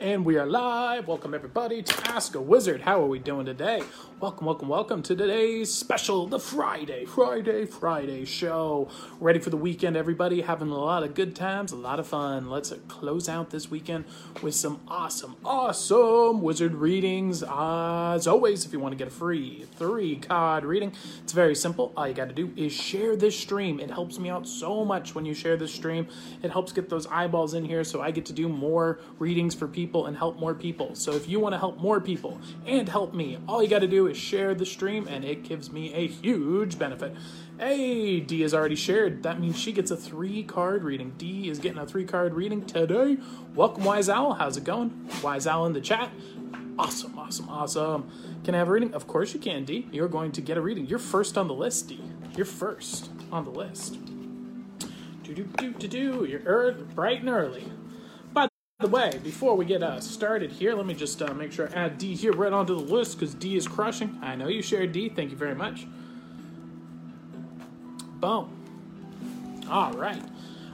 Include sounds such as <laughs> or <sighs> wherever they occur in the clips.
And we are live. Welcome, everybody, to Ask a Wizard. How are we doing today? Welcome, welcome, welcome to today's special, the Friday, Friday, Friday show. Ready for the weekend, everybody? Having a lot of good times, a lot of fun. Let's close out this weekend with some awesome, awesome wizard readings. As always, if you want to get a free three card reading, it's very simple. All you got to do is share this stream. It helps me out so much when you share this stream. It helps get those eyeballs in here so I get to do more readings for people people and help more people. So if you want to help more people and help me, all you got to do is share the stream and it gives me a huge benefit. Hey, D has already shared. That means she gets a three card reading. D is getting a three card reading today. Welcome, Wise Owl. How's it going? Wise Owl in the chat. Awesome, awesome, awesome. Can I have a reading? Of course you can, D. You're going to get a reading. You're first on the list, D. You're first on the list. Do do do do do. You're er- bright and early the way, before we get uh, started here, let me just uh, make sure I add D here right onto the list because D is crushing. I know you shared D. Thank you very much. Boom. All right.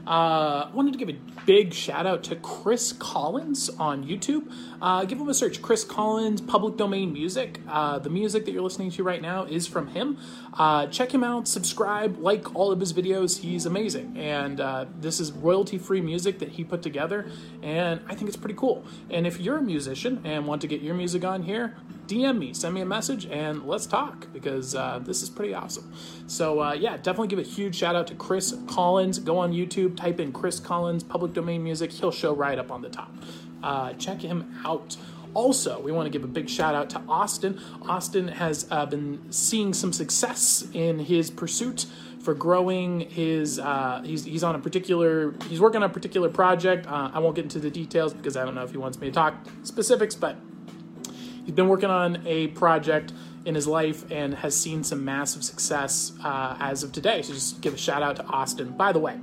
Uh, wanted to give a big shout out to Chris Collins on YouTube. Uh, give him a search, Chris Collins, public domain music. Uh, the music that you're listening to right now is from him. Uh, check him out, subscribe, like all of his videos. He's amazing. And uh, this is royalty free music that he put together. And I think it's pretty cool. And if you're a musician and want to get your music on here, DM me, send me a message, and let's talk because uh, this is pretty awesome. So, uh, yeah, definitely give a huge shout out to Chris Collins. Go on YouTube, type in Chris Collins public domain music. He'll show right up on the top. Uh, check him out. Also, we want to give a big shout out to Austin. Austin has uh, been seeing some success in his pursuit for growing his. Uh, he's he's on a particular. He's working on a particular project. Uh, I won't get into the details because I don't know if he wants me to talk specifics, but he's been working on a project in his life and has seen some massive success uh, as of today. So just give a shout out to Austin. By the way,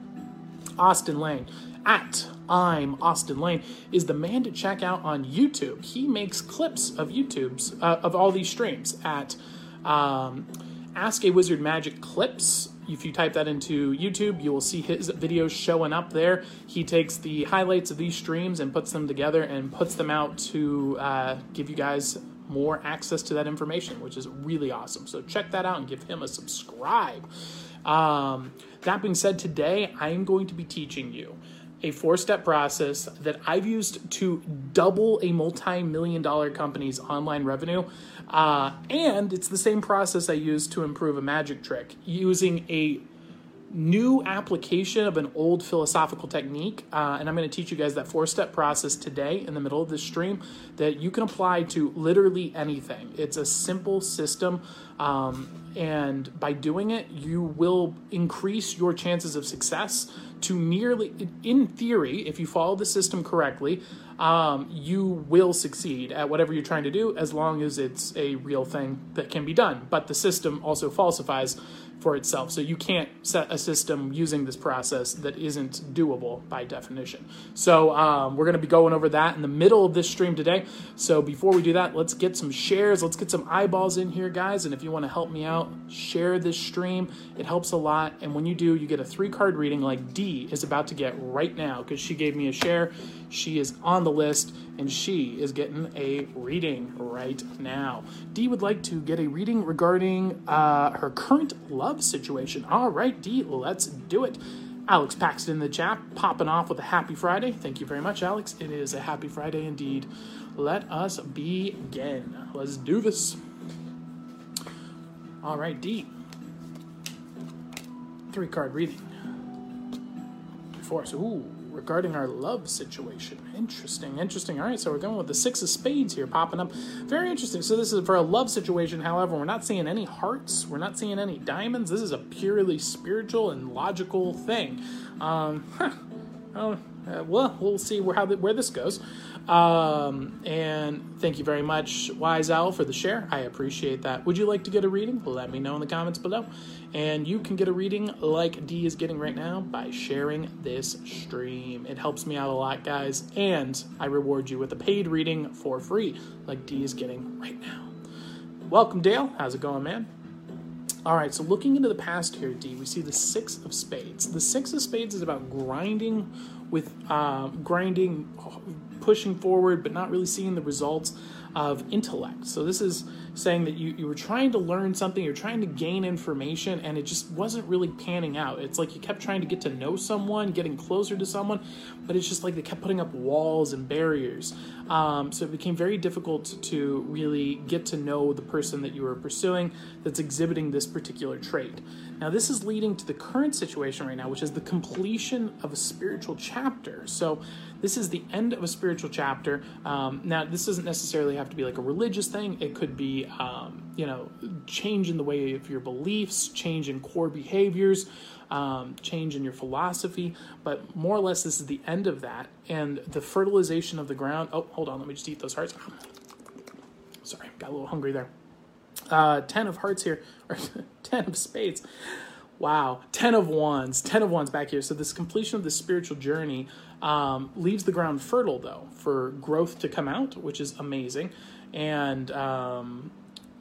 Austin Lane at I'm Austin Lane is the man to check out on YouTube. He makes clips of YouTube's uh, of all these streams at um, Ask a Wizard Magic clips if you type that into YouTube, you will see his videos showing up there. He takes the highlights of these streams and puts them together and puts them out to uh, give you guys more access to that information, which is really awesome. So check that out and give him a subscribe. Um, that being said, today I am going to be teaching you a four step process that I've used to double a multi million dollar company's online revenue. Uh, and it's the same process I used to improve a magic trick using a new application of an old philosophical technique. Uh, and I'm going to teach you guys that four step process today in the middle of this stream that you can apply to literally anything. It's a simple system. Um, and by doing it, you will increase your chances of success to nearly, in theory, if you follow the system correctly, um, you will succeed at whatever you're trying to do as long as it's a real thing that can be done. But the system also falsifies for itself. So you can't set a system using this process that isn't doable by definition. So um, we're going to be going over that in the middle of this stream today. So before we do that, let's get some shares. Let's get some eyeballs in here, guys. And if you want to help me out, share this stream. It helps a lot. And when you do, you get a three card reading like D is about to get right now because she gave me a share. She is on the list and she is getting a reading right now. D would like to get a reading regarding uh, her current love situation. All right, D, let's do it. Alex Paxton in the chat, popping off with a happy Friday. Thank you very much, Alex. It is a happy Friday indeed. Let us begin. Let's do this. All right, D. Three card reading. Us. Ooh, regarding our love situation. Interesting, interesting. All right, so we're going with the six of spades here popping up. Very interesting. So this is for a love situation. However, we're not seeing any hearts. We're not seeing any diamonds. This is a purely spiritual and logical thing. Um, huh. Oh, uh, well, we'll see where how the, where this goes. Um, and thank you very much, Wise Owl, for the share. I appreciate that. Would you like to get a reading? Let me know in the comments below. And you can get a reading like D is getting right now by sharing this stream. It helps me out a lot, guys. And I reward you with a paid reading for free, like D is getting right now. Welcome, Dale. How's it going, man? All right, so looking into the past here, D, we see the Six of Spades. The Six of Spades is about grinding with uh, grinding pushing forward, but not really seeing the results of intellect. So this is saying that you, you were trying to learn something, you're trying to gain information, and it just wasn't really panning out. It's like you kept trying to get to know someone, getting closer to someone, but it's just like they kept putting up walls and barriers. Um, so it became very difficult to really get to know the person that you were pursuing that's exhibiting this particular trait. Now, this is leading to the current situation right now, which is the completion of a spiritual chapter. So, this is the end of a spiritual chapter. Um, now, this doesn't necessarily have to be like a religious thing. It could be, um, you know, change in the way of your beliefs, change in core behaviors, um, change in your philosophy. But more or less, this is the end of that. And the fertilization of the ground. Oh, hold on. Let me just eat those hearts. Sorry, got a little hungry there. Uh, 10 of hearts here, or <laughs> 10 of spades. Wow, 10 of wands, 10 of wands back here. So, this completion of the spiritual journey um, leaves the ground fertile, though, for growth to come out, which is amazing. And um,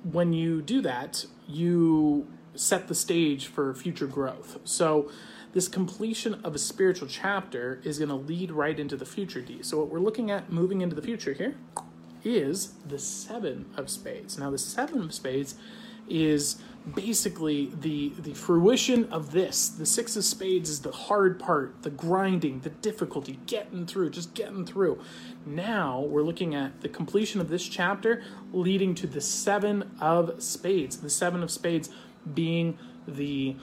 when you do that, you set the stage for future growth. So, this completion of a spiritual chapter is going to lead right into the future D. So, what we're looking at moving into the future here is the Seven of Spades. Now, the Seven of Spades is basically the the fruition of this the six of spades is the hard part the grinding the difficulty getting through just getting through. Now we're looking at the completion of this chapter leading to the seven of spades. The seven of spades being the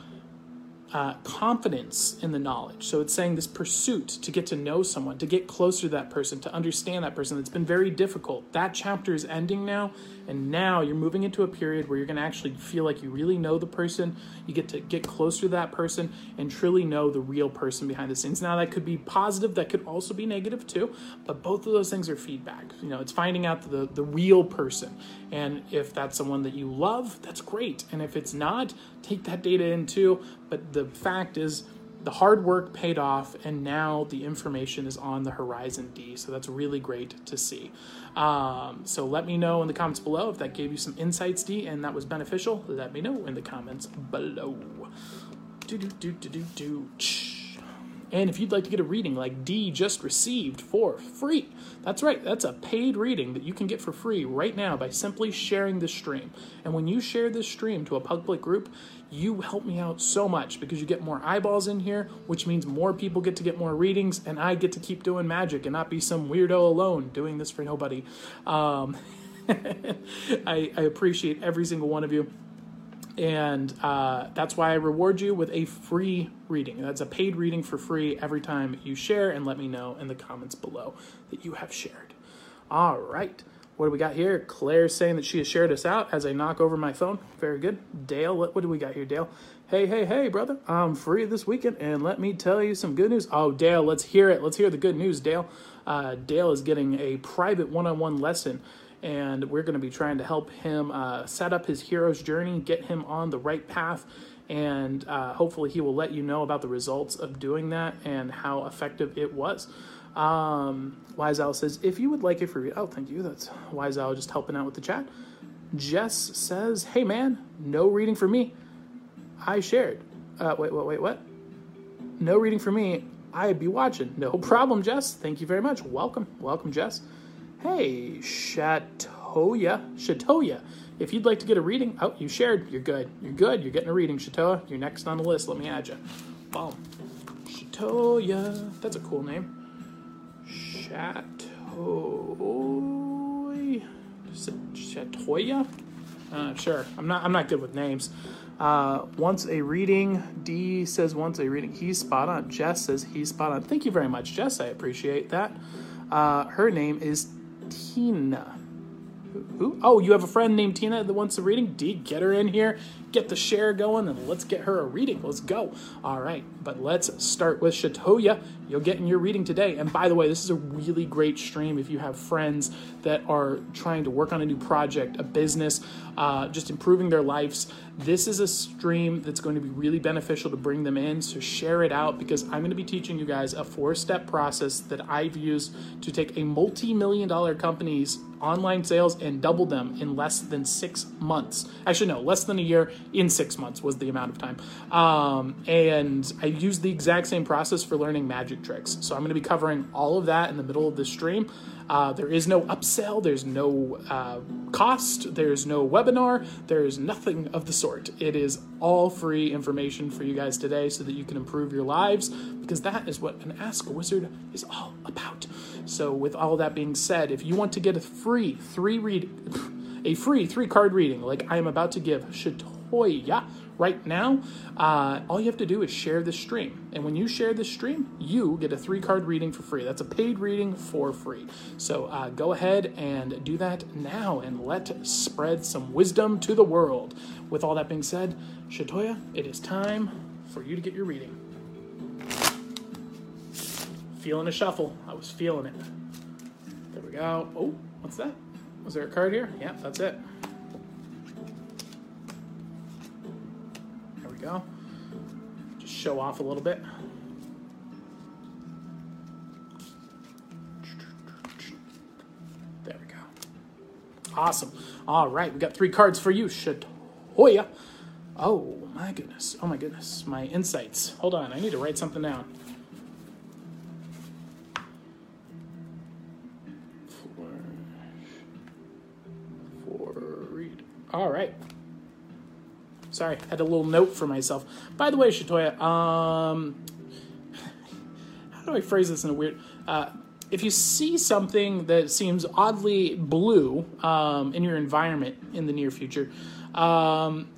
uh, confidence in the knowledge. So it's saying this pursuit to get to know someone, to get closer to that person, to understand that person. It's been very difficult. That chapter is ending now, and now you're moving into a period where you're going to actually feel like you really know the person. You get to get closer to that person and truly know the real person behind the scenes. Now that could be positive, that could also be negative too, but both of those things are feedback. You know, it's finding out the the real person, and if that's someone that you love, that's great. And if it's not, take that data in too. But the fact is, the hard work paid off, and now the information is on the horizon D. So that's really great to see. Um, so let me know in the comments below if that gave you some insights, D, and that was beneficial. Let me know in the comments below. Do do do do do do. And if you'd like to get a reading like D just received for free, that's right, that's a paid reading that you can get for free right now by simply sharing this stream. And when you share this stream to a public group, you help me out so much because you get more eyeballs in here, which means more people get to get more readings, and I get to keep doing magic and not be some weirdo alone doing this for nobody. Um, <laughs> I, I appreciate every single one of you and uh, that's why I reward you with a free reading. That's a paid reading for free every time you share, and let me know in the comments below that you have shared. All right, what do we got here? Claire's saying that she has shared us out as I knock over my phone. Very good. Dale, what, what do we got here, Dale? Hey, hey, hey, brother, I'm free this weekend, and let me tell you some good news. Oh, Dale, let's hear it. Let's hear the good news, Dale. Uh, Dale is getting a private one on one lesson and we're going to be trying to help him uh, set up his hero's journey, get him on the right path, and uh, hopefully he will let you know about the results of doing that and how effective it was. Um, Wise Owl says, if you would like a free, oh, thank you. That's Wise Owl just helping out with the chat. Jess says, hey man, no reading for me. I shared. Uh, wait, wait, wait, what? No reading for me. I'd be watching. No <laughs> problem, Jess. Thank you very much. Welcome. Welcome, Jess. Hey, Shatoya, Shatoya, if you'd like to get a reading, oh, you shared, you're good. You're good. You're getting a reading, Shatoya. You're next on the list. Let me add you. Boom. Shatoya. That's a cool name. Shatoy. Shatoya? Uh, sure. I'm not. I'm not good with names. Uh, once a reading. D says once a reading. He's spot on. Jess says he's spot on. Thank you very much, Jess. I appreciate that. Uh, her name is Tina. Who? Oh, you have a friend named Tina that wants a reading? D, get her in here, get the share going, and let's get her a reading. Let's go. All right, but let's start with Shatoya. You'll get in your reading today. And by the way, this is a really great stream if you have friends that are trying to work on a new project, a business, uh, just improving their lives. This is a stream that's going to be really beneficial to bring them in. So share it out because I'm going to be teaching you guys a four step process that I've used to take a multi million dollar company's online sales and double them in less than six months. Actually, no, less than a year in six months was the amount of time. Um, and I used the exact same process for learning magic tricks. So I'm going to be covering all of that in the middle of this stream. Uh, there is no upsell, there's no uh, cost, there's no webinar, there's nothing of the sort. It is all free information for you guys today so that you can improve your lives because that is what an Ask a Wizard is all about. So, with all that being said, if you want to get a free three read, a free three card reading like I am about to give Shatoya right now, uh, all you have to do is share the stream. And when you share the stream, you get a three card reading for free. That's a paid reading for free. So uh, go ahead and do that now and let spread some wisdom to the world. With all that being said, Shatoya, it is time for you to get your reading. Feeling a shuffle. I was feeling it. There we go. Oh, what's that? Was there a card here? Yeah, that's it. Go. Just show off a little bit. There we go. Awesome. All right, we got three cards for you, Shatoya. Oh my goodness. Oh my goodness. My insights. Hold on, I need to write something down. All right. Sorry, had a little note for myself. By the way, Shatoya, um, how do I phrase this in a weird? Uh, if you see something that seems oddly blue um, in your environment in the near future, um,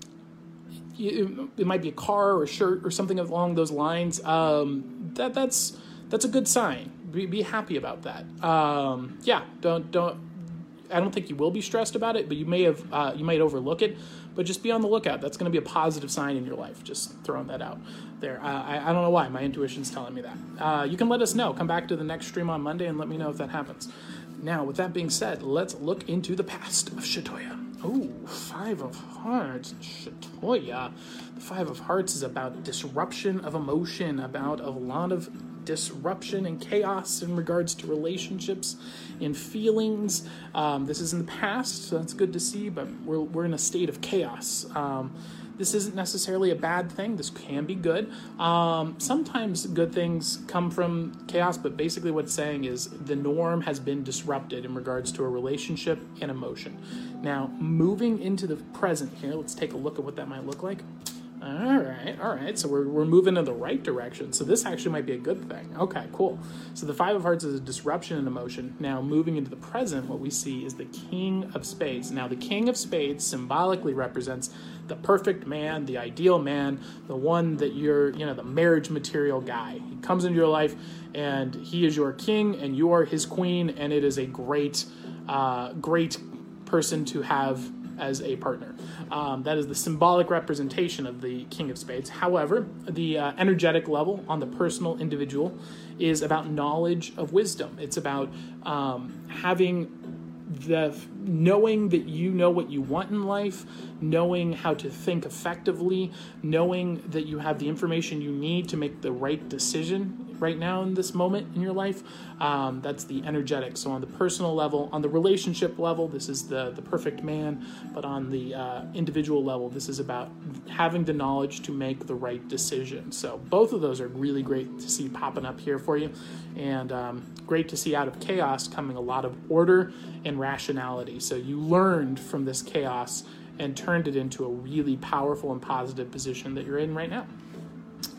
you, it might be a car or a shirt or something along those lines. Um, that that's that's a good sign. Be, be happy about that. Um, yeah, don't don't. I don't think you will be stressed about it, but you may have uh, you might overlook it but just be on the lookout. That's going to be a positive sign in your life. Just throwing that out there. Uh, I, I don't know why. My intuition's telling me that. Uh, you can let us know. Come back to the next stream on Monday and let me know if that happens. Now, with that being said, let's look into the past of Shatoya. Oh, Five of Hearts, Shatoya. The Five of Hearts is about disruption of emotion, about a lot of disruption and chaos in regards to relationships and feelings. Um, this is in the past, so that's good to see, but we're, we're in a state of chaos. Um, this isn't necessarily a bad thing. This can be good. Um, sometimes good things come from chaos, but basically what it's saying is the norm has been disrupted in regards to a relationship and emotion. Now, moving into the present here, let's take a look at what that might look like. All right, all right. So we're, we're moving in the right direction. So this actually might be a good thing. Okay, cool. So the Five of Hearts is a disruption in emotion. Now, moving into the present, what we see is the King of Spades. Now, the King of Spades symbolically represents the perfect man, the ideal man, the one that you're, you know, the marriage material guy. He comes into your life and he is your king and you are his queen, and it is a great, uh, great person to have as a partner. Um, that is the symbolic representation of the King of Spades. However, the uh, energetic level on the personal individual is about knowledge of wisdom. It's about um, having the knowing that you know what you want in life, knowing how to think effectively, knowing that you have the information you need to make the right decision right now in this moment in your life. Um, that's the energetic. So on the personal level, on the relationship level, this is the the perfect man. But on the uh, individual level, this is about having the knowledge to make the right decision. So both of those are really great to see popping up here for you, and um, great to see out of chaos coming a lot of order and rationality. So you learned from this chaos and turned it into a really powerful and positive position that you're in right now.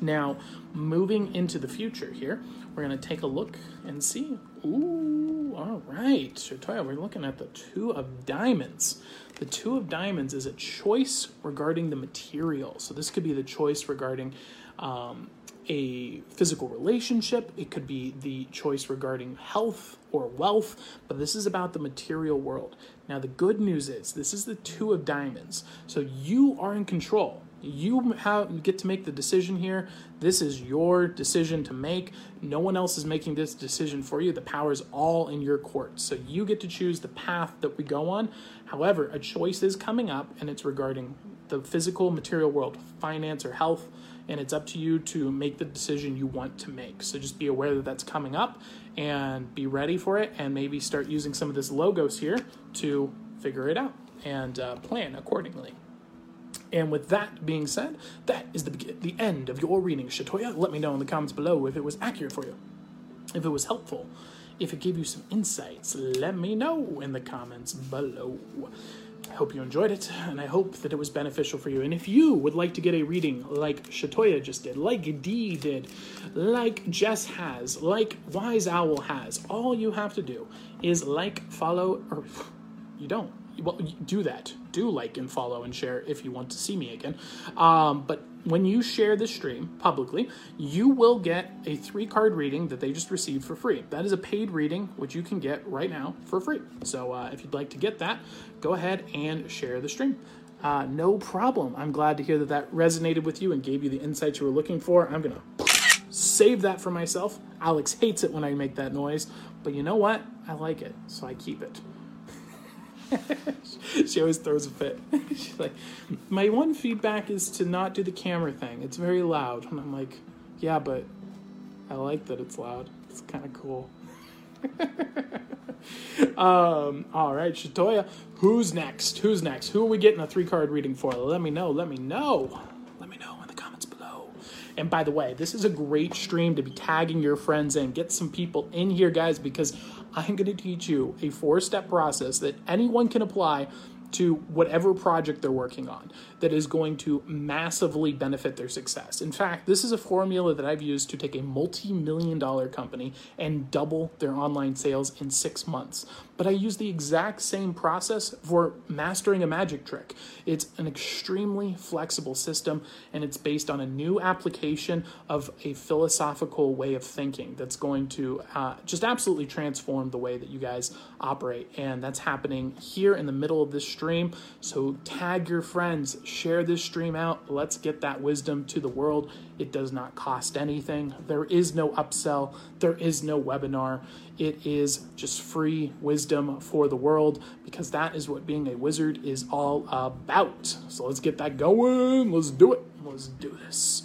Now, moving into the future here, we're going to take a look and see. Ooh, all right. Shatoya, we're looking at the Two of Diamonds. The Two of Diamonds is a choice regarding the material. So, this could be the choice regarding um, a physical relationship, it could be the choice regarding health or wealth, but this is about the material world. Now, the good news is this is the Two of Diamonds. So, you are in control. You have, get to make the decision here. This is your decision to make. No one else is making this decision for you. The power is all in your court. So you get to choose the path that we go on. However, a choice is coming up, and it's regarding the physical, material world, finance, or health. And it's up to you to make the decision you want to make. So just be aware that that's coming up and be ready for it, and maybe start using some of this logos here to figure it out and uh, plan accordingly. And with that being said, that is the the end of your reading, Shatoya. Let me know in the comments below if it was accurate for you, if it was helpful, if it gave you some insights. Let me know in the comments below. I hope you enjoyed it, and I hope that it was beneficial for you. And if you would like to get a reading like Shatoya just did, like Dee did, like Jess has, like Wise Owl has, all you have to do is like, follow, or you don't well, do that. Do like and follow and share if you want to see me again. Um, but when you share the stream publicly, you will get a three card reading that they just received for free. That is a paid reading, which you can get right now for free. So uh, if you'd like to get that, go ahead and share the stream. Uh, no problem. I'm glad to hear that that resonated with you and gave you the insights you were looking for. I'm going to save that for myself. Alex hates it when I make that noise, but you know what? I like it, so I keep it. She always throws a fit. <laughs> She's like, my one feedback is to not do the camera thing. It's very loud. And I'm like, yeah, but I like that it's loud. It's kind of cool. <laughs> um, all right, Shatoya, who's next? Who's next? Who are we getting a three card reading for? Let me know. Let me know. Let me know in the comments below. And by the way, this is a great stream to be tagging your friends in. Get some people in here, guys, because I'm going to teach you a four step process that anyone can apply to whatever project they're working on that is going to massively benefit their success. In fact, this is a formula that I've used to take a multi million dollar company and double their online sales in six months. But I use the exact same process for mastering a magic trick. It's an extremely flexible system and it's based on a new application of a philosophical way of thinking that's going to uh, just absolutely transform the way that you guys operate. And that's happening here in the middle of this stream. So tag your friends, share this stream out. Let's get that wisdom to the world. It does not cost anything. There is no upsell, there is no webinar. It is just free wisdom for the world because that is what being a wizard is all about. So let's get that going. Let's do it. Let's do this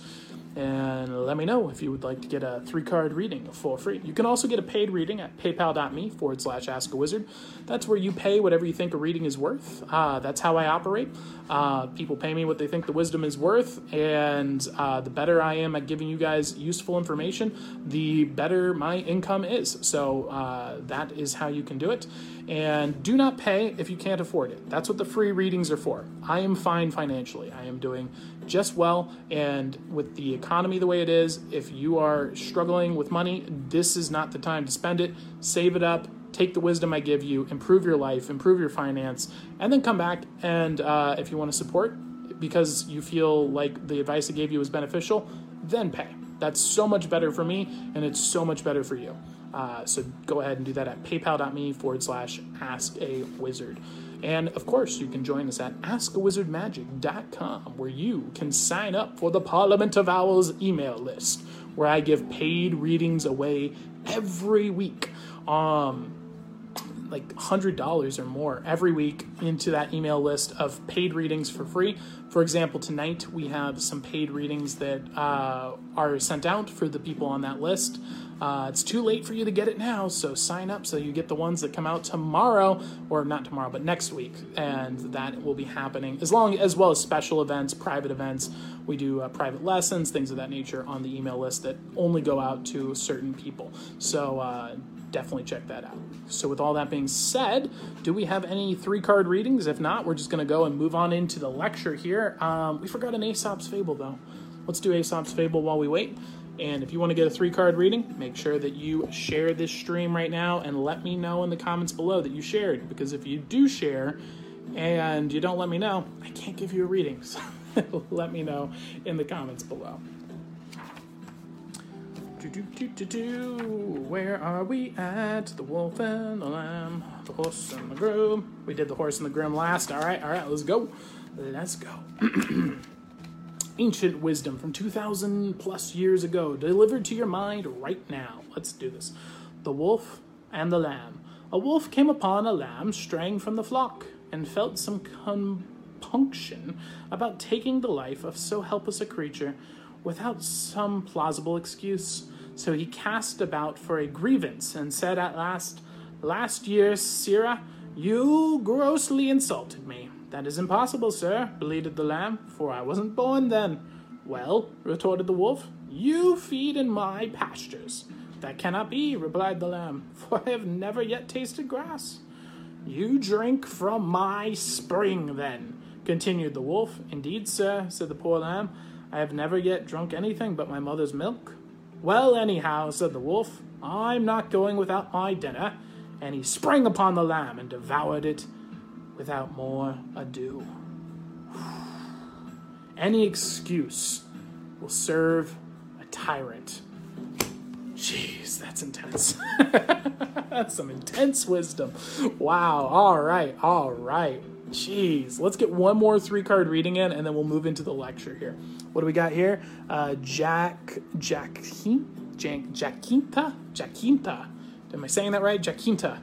and let me know if you would like to get a three card reading for free. You can also get a paid reading at paypal.me forward slash ask a wizard. That's where you pay whatever you think a reading is worth. Uh, that's how I operate. Uh, people pay me what they think the wisdom is worth, and uh, the better I am at giving you guys useful information, the better my income is. So uh, that is how you can do it. And do not pay if you can't afford it. That's what the free readings are for. I am fine financially. I am doing just well. And with the economy the way it is, if you are struggling with money, this is not the time to spend it. Save it up. Take the wisdom I give you, improve your life, improve your finance, and then come back. And uh, if you want to support because you feel like the advice I gave you was beneficial, then pay. That's so much better for me, and it's so much better for you. Uh, so go ahead and do that at paypal.me forward slash ask a wizard. And of course, you can join us at askawizardmagic.com, where you can sign up for the Parliament of Owls email list, where I give paid readings away every week. Um, like $100 or more every week into that email list of paid readings for free. For example, tonight we have some paid readings that uh, are sent out for the people on that list. Uh, it's too late for you to get it now, so sign up so you get the ones that come out tomorrow, or not tomorrow, but next week, and that will be happening as long as well as special events, private events. We do uh, private lessons, things of that nature on the email list that only go out to certain people. So uh, definitely check that out. So, with all that being said, do we have any three card readings? If not, we're just going to go and move on into the lecture here. Um, we forgot an Aesop's Fable though. Let's do Aesop's Fable while we wait. And if you want to get a three card reading, make sure that you share this stream right now and let me know in the comments below that you shared. Because if you do share and you don't let me know, I can't give you a reading. <laughs> So let me know in the comments below. Where are we at? The wolf and the lamb, the horse and the groom. We did the horse and the groom last. All right, all right, let's go. Let's go. <clears throat> ancient wisdom from 2,000 plus years ago, delivered to your mind right now. Let's do this. The wolf and the lamb. A wolf came upon a lamb straying from the flock and felt some compunction about taking the life of so helpless a creature without some plausible excuse. So he cast about for a grievance and said at last, Last year, Sirrah, You grossly insulted me. That is impossible, sir, bleated the lamb, for I wasn't born then. Well, retorted the wolf, you feed in my pastures. That cannot be, replied the lamb, <laughs> for I have never yet tasted grass. You drink from my spring, then, continued the wolf. Indeed, sir, said the poor lamb, I have never yet drunk anything but my mother's milk. Well, anyhow, said the wolf, I'm not going without my dinner. And he sprang upon the lamb and devoured it without more ado. <sighs> Any excuse will serve a tyrant. Jeez, that's intense. <laughs> that's some intense wisdom. Wow. All right. All right. Jeez. Let's get one more three card reading in and then we'll move into the lecture here. What do we got here? Uh, Jack, Jack, Jack, Jacinta? Jacinta. Am I saying that right? Jacinta.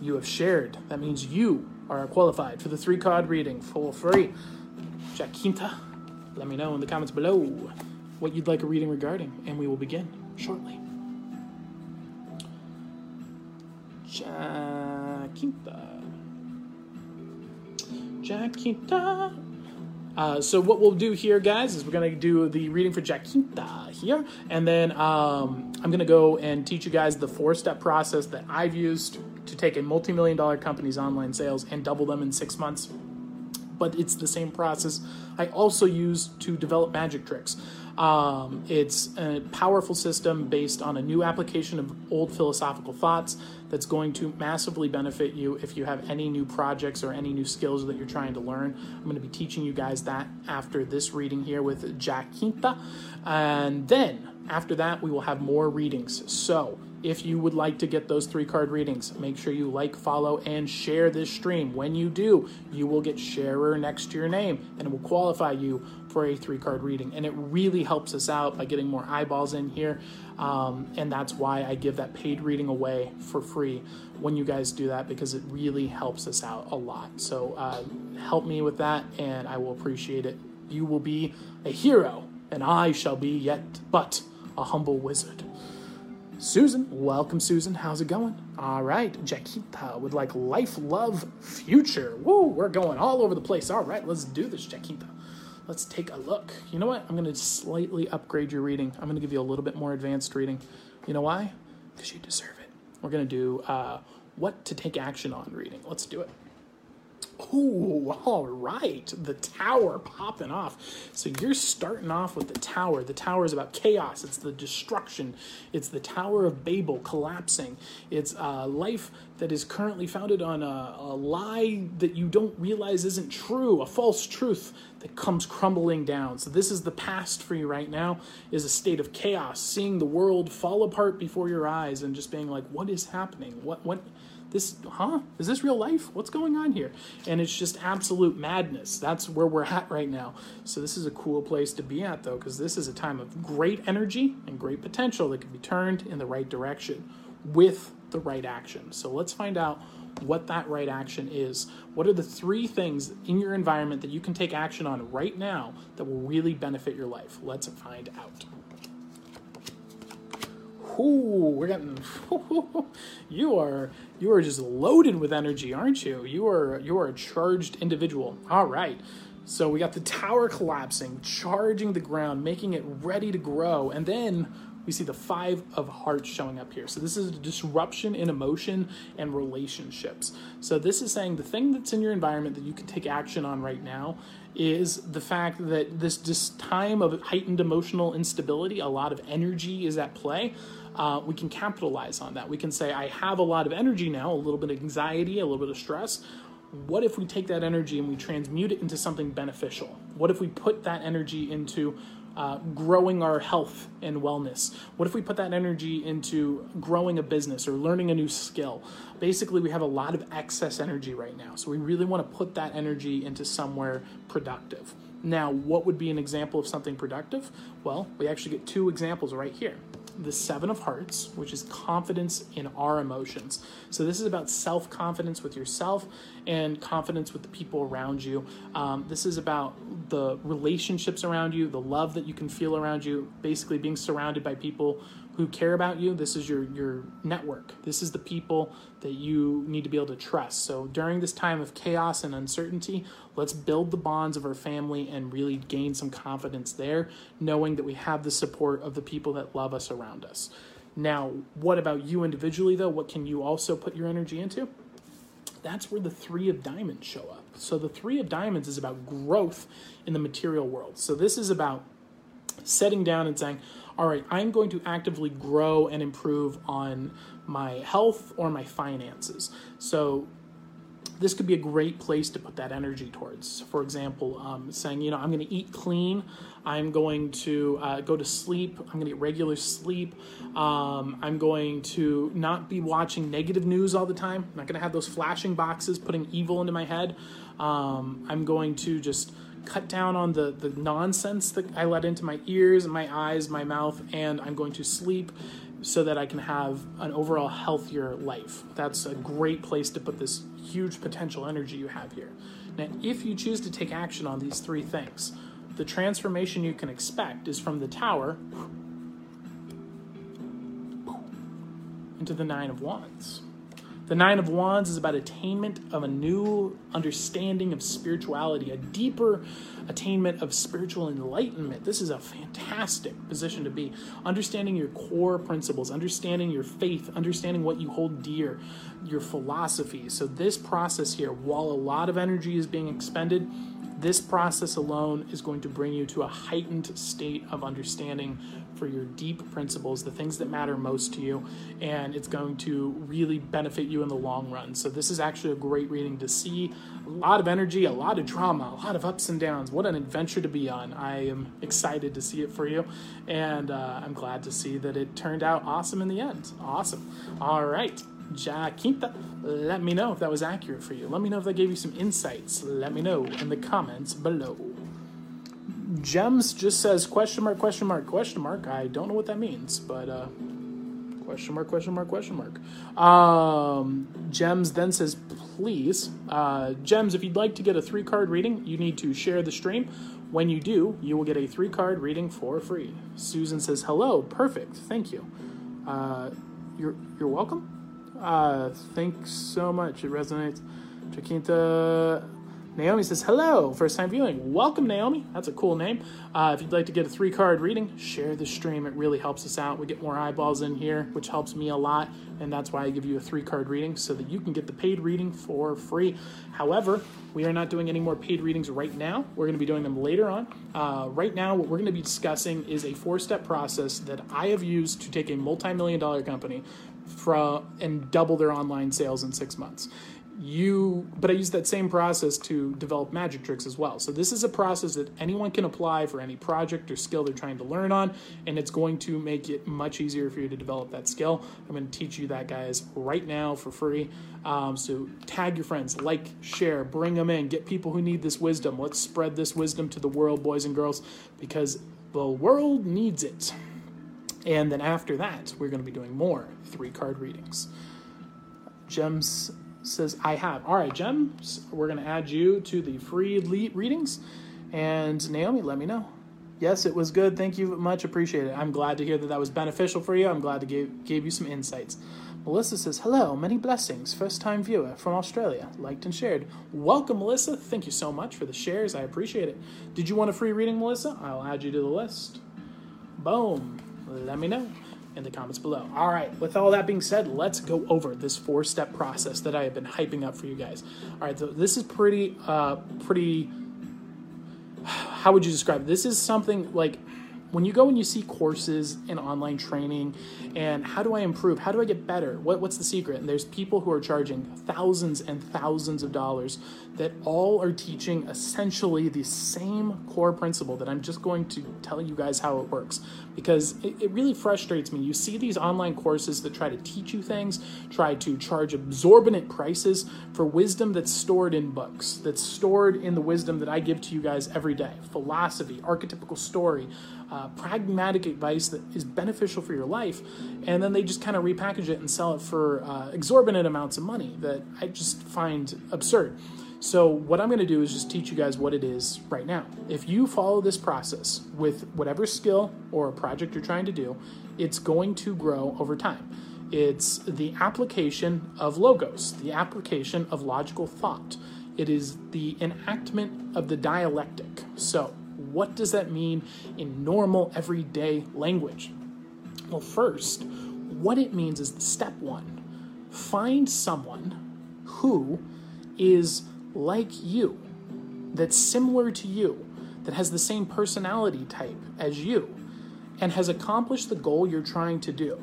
You have shared. That means you are qualified for the three card reading for free. Jacinta, let me know in the comments below what you'd like a reading regarding, and we will begin shortly. Jacinta. Jacinta. Uh, so what we'll do here, guys, is we're gonna do the reading for Jacinta here, and then um, I'm gonna go and teach you guys the four-step process that I've used to take a multi-million dollar company's online sales and double them in six months. But it's the same process I also use to develop magic tricks. Um, it's a powerful system based on a new application of old philosophical thoughts that's going to massively benefit you if you have any new projects or any new skills that you're trying to learn. I'm going to be teaching you guys that after this reading here with Jacinta. And then after that, we will have more readings. So if you would like to get those three card readings, make sure you like, follow, and share this stream. When you do, you will get sharer next to your name and it will qualify you a three card reading. And it really helps us out by getting more eyeballs in here. Um, and that's why I give that paid reading away for free when you guys do that because it really helps us out a lot. So uh, help me with that and I will appreciate it. You will be a hero and I shall be yet but a humble wizard. Susan, welcome, Susan. How's it going? All right, Jacinta would like life, love, future. Woo, we're going all over the place. All right, let's do this, Jacinta. Let's take a look. You know what? I'm going to slightly upgrade your reading. I'm going to give you a little bit more advanced reading. You know why? Because you deserve it. We're going to do uh, what to take action on reading. Let's do it. Ooh, all right. The tower popping off. So you're starting off with the tower. The tower is about chaos. It's the destruction. It's the Tower of Babel collapsing. It's a life that is currently founded on a, a lie that you don't realize isn't true, a false truth that comes crumbling down. So this is the past for you right now is a state of chaos, seeing the world fall apart before your eyes and just being like, what is happening? What what this huh? Is this real life? What's going on here? And it's just absolute madness. That's where we're at right now. So this is a cool place to be at though because this is a time of great energy and great potential that can be turned in the right direction with the right action. So let's find out what that right action is. What are the three things in your environment that you can take action on right now that will really benefit your life? Let's find out Ooh, we're getting. <laughs> you are you are just loaded with energy, aren't you? You are you are a charged individual. All right. So we got the tower collapsing, charging the ground, making it ready to grow, and then we see the five of hearts showing up here. So this is a disruption in emotion and relationships. So this is saying the thing that's in your environment that you can take action on right now is the fact that this, this time of heightened emotional instability, a lot of energy is at play uh, we can capitalize on that. We can say, I have a lot of energy now, a little bit of anxiety, a little bit of stress. What if we take that energy and we transmute it into something beneficial? What if we put that energy into uh, growing our health and wellness? What if we put that energy into growing a business or learning a new skill? Basically, we have a lot of excess energy right now. So we really want to put that energy into somewhere productive. Now, what would be an example of something productive? Well, we actually get two examples right here the Seven of Hearts, which is confidence in our emotions. So, this is about self confidence with yourself and confidence with the people around you. Um, this is about the relationships around you, the love that you can feel around you, basically being surrounded by people who care about you. This is your, your network. This is the people that you need to be able to trust. So during this time of chaos and uncertainty, let's build the bonds of our family and really gain some confidence there, knowing that we have the support of the people that love us around us. Now, what about you individually, though? What can you also put your energy into? That's where the Three of Diamonds show up. So, the Three of Diamonds is about growth in the material world. So, this is about setting down and saying, all right, I'm going to actively grow and improve on my health or my finances. So, this could be a great place to put that energy towards. For example, um, saying, you know, I'm going to eat clean. I'm going to uh, go to sleep. I'm going to get regular sleep. Um, I'm going to not be watching negative news all the time. I'm not going to have those flashing boxes putting evil into my head. Um, I'm going to just cut down on the, the nonsense that I let into my ears, my eyes, my mouth, and I'm going to sleep so that I can have an overall healthier life. That's a great place to put this huge potential energy you have here. Now, if you choose to take action on these three things, the transformation you can expect is from the tower into the Nine of Wands. The Nine of Wands is about attainment of a new understanding of spirituality, a deeper attainment of spiritual enlightenment. This is a fantastic position to be. Understanding your core principles, understanding your faith, understanding what you hold dear, your philosophy. So, this process here, while a lot of energy is being expended, this process alone is going to bring you to a heightened state of understanding for your deep principles, the things that matter most to you, and it's going to really benefit you in the long run. So, this is actually a great reading to see a lot of energy, a lot of drama, a lot of ups and downs. What an adventure to be on. I am excited to see it for you, and uh, I'm glad to see that it turned out awesome in the end. Awesome. All right. Jacinta, let me know if that was accurate for you. Let me know if that gave you some insights. Let me know in the comments below. Gems just says question mark, question mark, question mark. I don't know what that means, but uh, question mark, question mark, question mark. Um, Gems then says, please, uh, Gems, if you'd like to get a three card reading, you need to share the stream. When you do, you will get a three card reading for free. Susan says, hello, perfect, thank you. Uh, you're, you're welcome. Uh, thanks so much. It resonates. Jacinta Naomi says, hello, first time viewing. Welcome, Naomi. That's a cool name. Uh, if you'd like to get a three card reading, share the stream. It really helps us out. We get more eyeballs in here, which helps me a lot. And that's why I give you a three card reading so that you can get the paid reading for free. However, we are not doing any more paid readings right now. We're going to be doing them later on. Uh, right now, what we're going to be discussing is a four step process that I have used to take a multi million dollar company from and double their online sales in six months. You but i use that same process to develop magic tricks as well. So this is a process that anyone can apply for any project or skill they're trying to learn on and it's going to make it much easier for you to develop that skill. I'm going to teach you that guys right now for free. Um, so tag your friends like share bring them in. Get people who need this wisdom. Let's spread this wisdom to the world boys and girls because the world needs it and then after that we're going to be doing more three card readings gems says, I have. All right, Gems, we're going to add you to the free readings. And Naomi, let me know. Yes, it was good. Thank you much. Appreciate it. I'm glad to hear that that was beneficial for you. I'm glad to give, gave you some insights. Melissa says, Hello, many blessings. First time viewer from Australia. Liked and shared. Welcome, Melissa. Thank you so much for the shares. I appreciate it. Did you want a free reading, Melissa? I'll add you to the list. Boom. Let me know in the comments below. All right, with all that being said, let's go over this four step process that I have been hyping up for you guys. All right, so this is pretty, uh, pretty, how would you describe it? This is something like when you go and you see courses and online training and how do I improve? How do I get better? What, what's the secret? And there's people who are charging thousands and thousands of dollars that all are teaching essentially the same core principle that I'm just going to tell you guys how it works because it, it really frustrates me. You see these online courses that try to teach you things, try to charge exorbitant prices for wisdom that's stored in books, that's stored in the wisdom that I give to you guys every day philosophy, archetypical story uh, pragmatic advice that is beneficial for your life, and then they just kind of repackage it and sell it for uh, exorbitant amounts of money that I just find absurd. So, what I'm going to do is just teach you guys what it is right now. If you follow this process with whatever skill or project you're trying to do, it's going to grow over time. It's the application of logos, the application of logical thought. It is the enactment of the dialectic. So, what does that mean in normal, everyday language? Well, first, what it means is step one find someone who is like you, that's similar to you, that has the same personality type as you, and has accomplished the goal you're trying to do.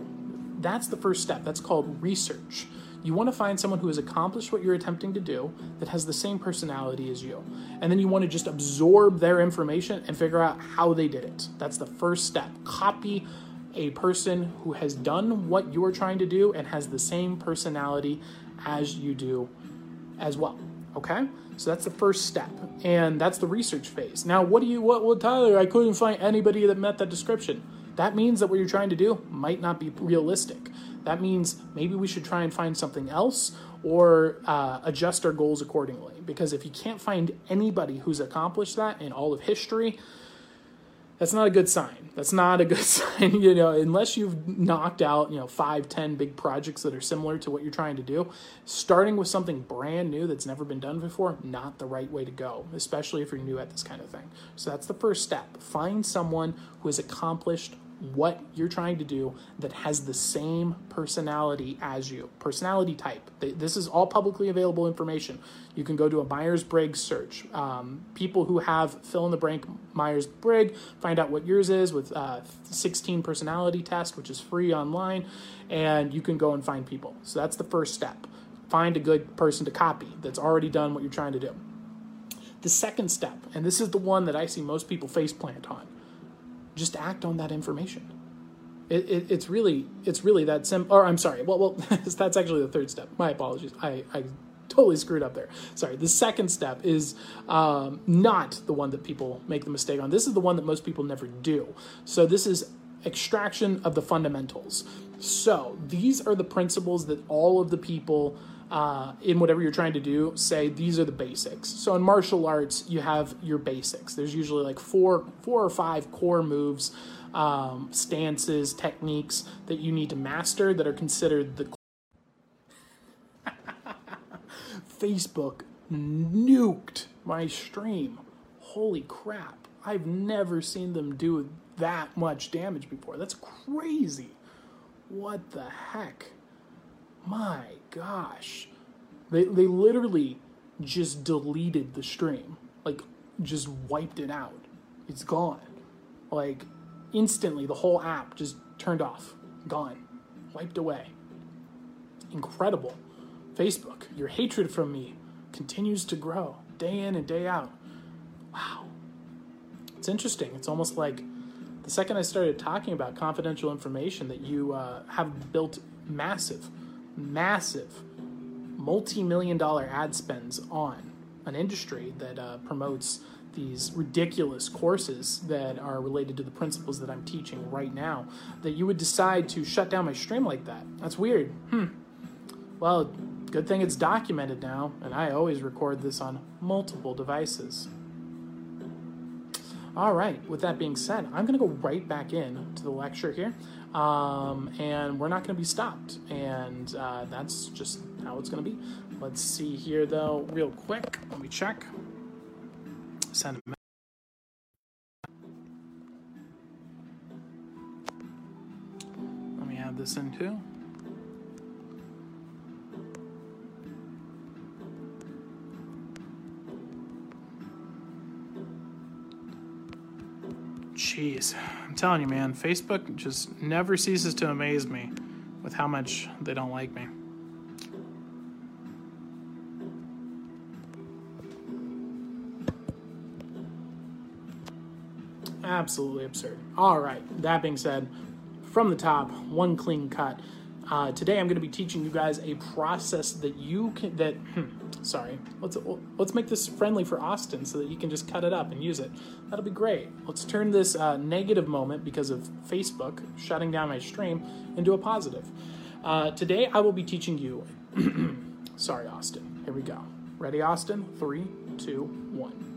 That's the first step. That's called research. You want to find someone who has accomplished what you're attempting to do that has the same personality as you. And then you want to just absorb their information and figure out how they did it. That's the first step. Copy a person who has done what you're trying to do and has the same personality as you do as well. Okay? So that's the first step. And that's the research phase. Now, what do you, what, well, Tyler, I couldn't find anybody that met that description. That means that what you're trying to do might not be realistic. That means maybe we should try and find something else or uh, adjust our goals accordingly. Because if you can't find anybody who's accomplished that in all of history, that's not a good sign. That's not a good <laughs> sign, you know, unless you've knocked out, you know, five, ten big projects that are similar to what you're trying to do. Starting with something brand new that's never been done before, not the right way to go, especially if you're new at this kind of thing. So that's the first step. Find someone who has accomplished what you're trying to do that has the same personality as you. Personality type. This is all publicly available information. You can go to a Myers Briggs search. Um, people who have fill in the blank Myers Briggs, find out what yours is with uh, 16 personality test, which is free online, and you can go and find people. So that's the first step. Find a good person to copy that's already done what you're trying to do. The second step, and this is the one that I see most people face plant on just act on that information. It, it, it's really it's really that simple. Or I'm sorry. Well, well, <laughs> that's actually the third step. My apologies. I, I totally screwed up there. Sorry. The second step is um, not the one that people make the mistake on. This is the one that most people never do. So this is extraction of the fundamentals. So these are the principles that all of the people uh, in whatever you're trying to do, say these are the basics. So in martial arts, you have your basics. There's usually like four, four or five core moves, um, stances, techniques that you need to master that are considered the. <laughs> Facebook nuked my stream. Holy crap! I've never seen them do that much damage before. That's crazy. What the heck? My gosh. They, they literally just deleted the stream, like, just wiped it out. It's gone. Like, instantly, the whole app just turned off, gone, wiped away. Incredible. Facebook, your hatred from me continues to grow day in and day out. Wow. It's interesting. It's almost like the second I started talking about confidential information that you uh, have built massive massive multi-million dollar ad spends on an industry that uh, promotes these ridiculous courses that are related to the principles that I'm teaching right now, that you would decide to shut down my stream like that. That's weird. Hmm. Well, good thing it's documented now, and I always record this on multiple devices. All right, with that being said, I'm going to go right back in to the lecture here um, and we're not going to be stopped. And uh, that's just how it's going to be. Let's see here, though, real quick. Let me check. Send a Let me add this in too. Jeez, I'm telling you, man, Facebook just never ceases to amaze me with how much they don't like me. Absolutely absurd. All right, that being said, from the top, one clean cut. Uh, today I'm going to be teaching you guys a process that you can that hmm, sorry let's let's make this friendly for Austin so that you can just cut it up and use it. That'll be great. Let's turn this uh, negative moment because of Facebook shutting down my stream into a positive. Uh, today I will be teaching you. <clears throat> sorry, Austin. Here we go. Ready, Austin? Three, two, one.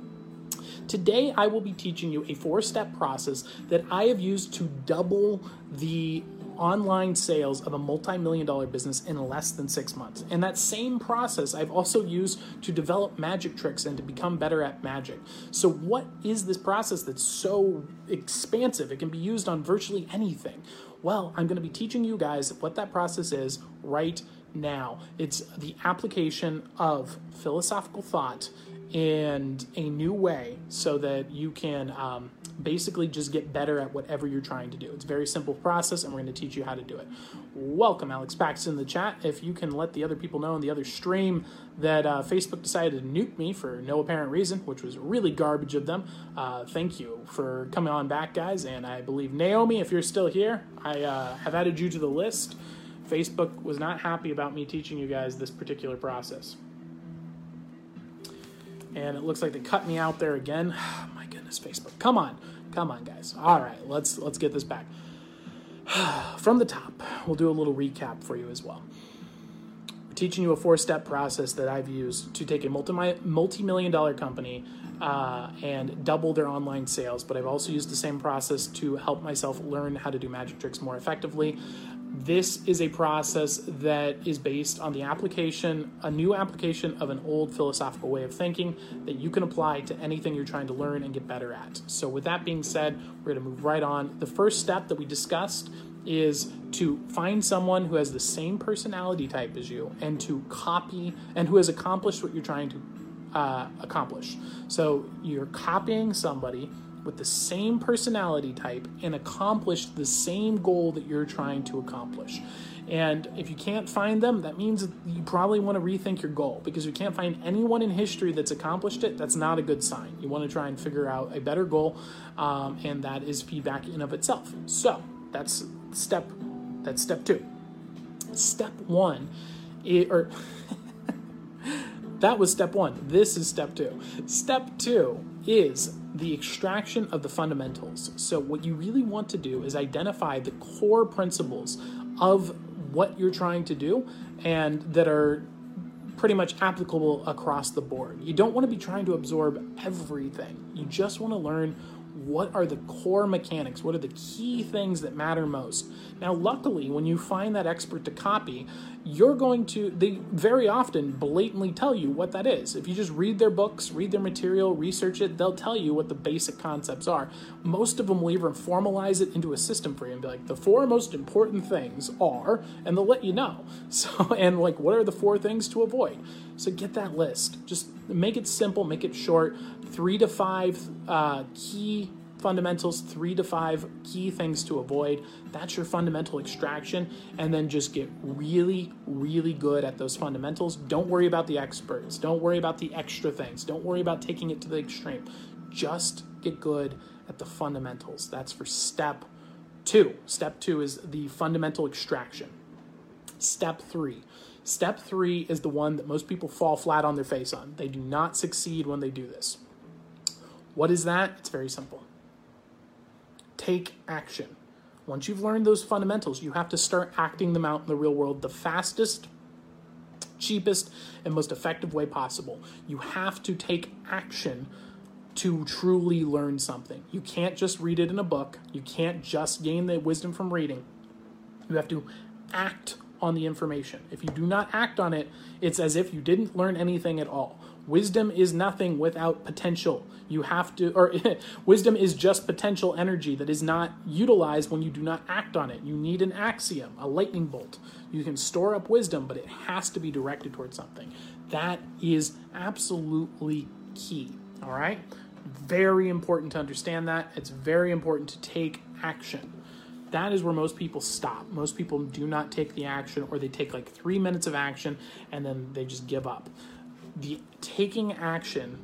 Today, I will be teaching you a four step process that I have used to double the online sales of a multi-million dollar business in less than six months. And that same process I've also used to develop magic tricks and to become better at magic. So what is this process that's so expansive? It can be used on virtually anything. Well, I'm going to be teaching you guys what that process is right now. It's the application of philosophical thought in a new way so that you can um, basically just get better at whatever you're trying to do. It's a very simple process, and we're going to teach you how to do it. Welcome, Alex Paxton, in the chat. If you can let the other people know in the other stream that uh, Facebook decided to nuke me for no apparent reason, which was really garbage of them, uh, thank you for coming on back, guys. And I believe Naomi, if you're still here, I uh, have added you to the list. Facebook was not happy about me teaching you guys this particular process. And it looks like they cut me out there again. <sighs> Oh, my goodness, Facebook. Come on. Come on, guys. All right, let's let's get this back. <sighs> From the top, we'll do a little recap for you as well. We're teaching you a four-step process that I've used to take a multi multi-million dollar company uh, and double their online sales. But I've also used the same process to help myself learn how to do magic tricks more effectively. This is a process that is based on the application, a new application of an old philosophical way of thinking that you can apply to anything you're trying to learn and get better at. So, with that being said, we're going to move right on. The first step that we discussed is to find someone who has the same personality type as you and to copy and who has accomplished what you're trying to uh, accomplish. So, you're copying somebody with the same personality type and accomplish the same goal that you're trying to accomplish. And if you can't find them, that means you probably want to rethink your goal because you can't find anyone in history that's accomplished it. That's not a good sign. You want to try and figure out a better goal, um, and that is feedback in of itself. So that's step. That's step two. Step one, it, or <laughs> that was step one. This is step two. Step two is the extraction of the fundamentals. So, what you really want to do is identify the core principles of what you're trying to do and that are pretty much applicable across the board. You don't want to be trying to absorb everything, you just want to learn what are the core mechanics? What are the key things that matter most? Now, luckily, when you find that expert to copy, you're going to, they very often blatantly tell you what that is. If you just read their books, read their material, research it, they'll tell you what the basic concepts are. Most of them will even formalize it into a system for you and be like, the four most important things are, and they'll let you know. <laughs> So, and like, what are the four things to avoid? So get that list. Just make it simple, make it short. Three to five uh, key fundamentals, three to five key things to avoid. That's your fundamental extraction. And then just get really, really good at those fundamentals. Don't worry about the experts. Don't worry about the extra things. Don't worry about taking it to the extreme. Just get good at the fundamentals. That's for step two. Step two is the fundamental extraction. Step three. Step three is the one that most people fall flat on their face on. They do not succeed when they do this. What is that? It's very simple take action. Once you've learned those fundamentals, you have to start acting them out in the real world the fastest, cheapest, and most effective way possible. You have to take action to truly learn something. You can't just read it in a book, you can't just gain the wisdom from reading. You have to act on the information. If you do not act on it, it's as if you didn't learn anything at all. Wisdom is nothing without potential. You have to, or <laughs> wisdom is just potential energy that is not utilized when you do not act on it. You need an axiom, a lightning bolt. You can store up wisdom, but it has to be directed towards something. That is absolutely key. All right? Very important to understand that. It's very important to take action that is where most people stop. Most people do not take the action, or they take like three minutes of action and then they just give up the taking action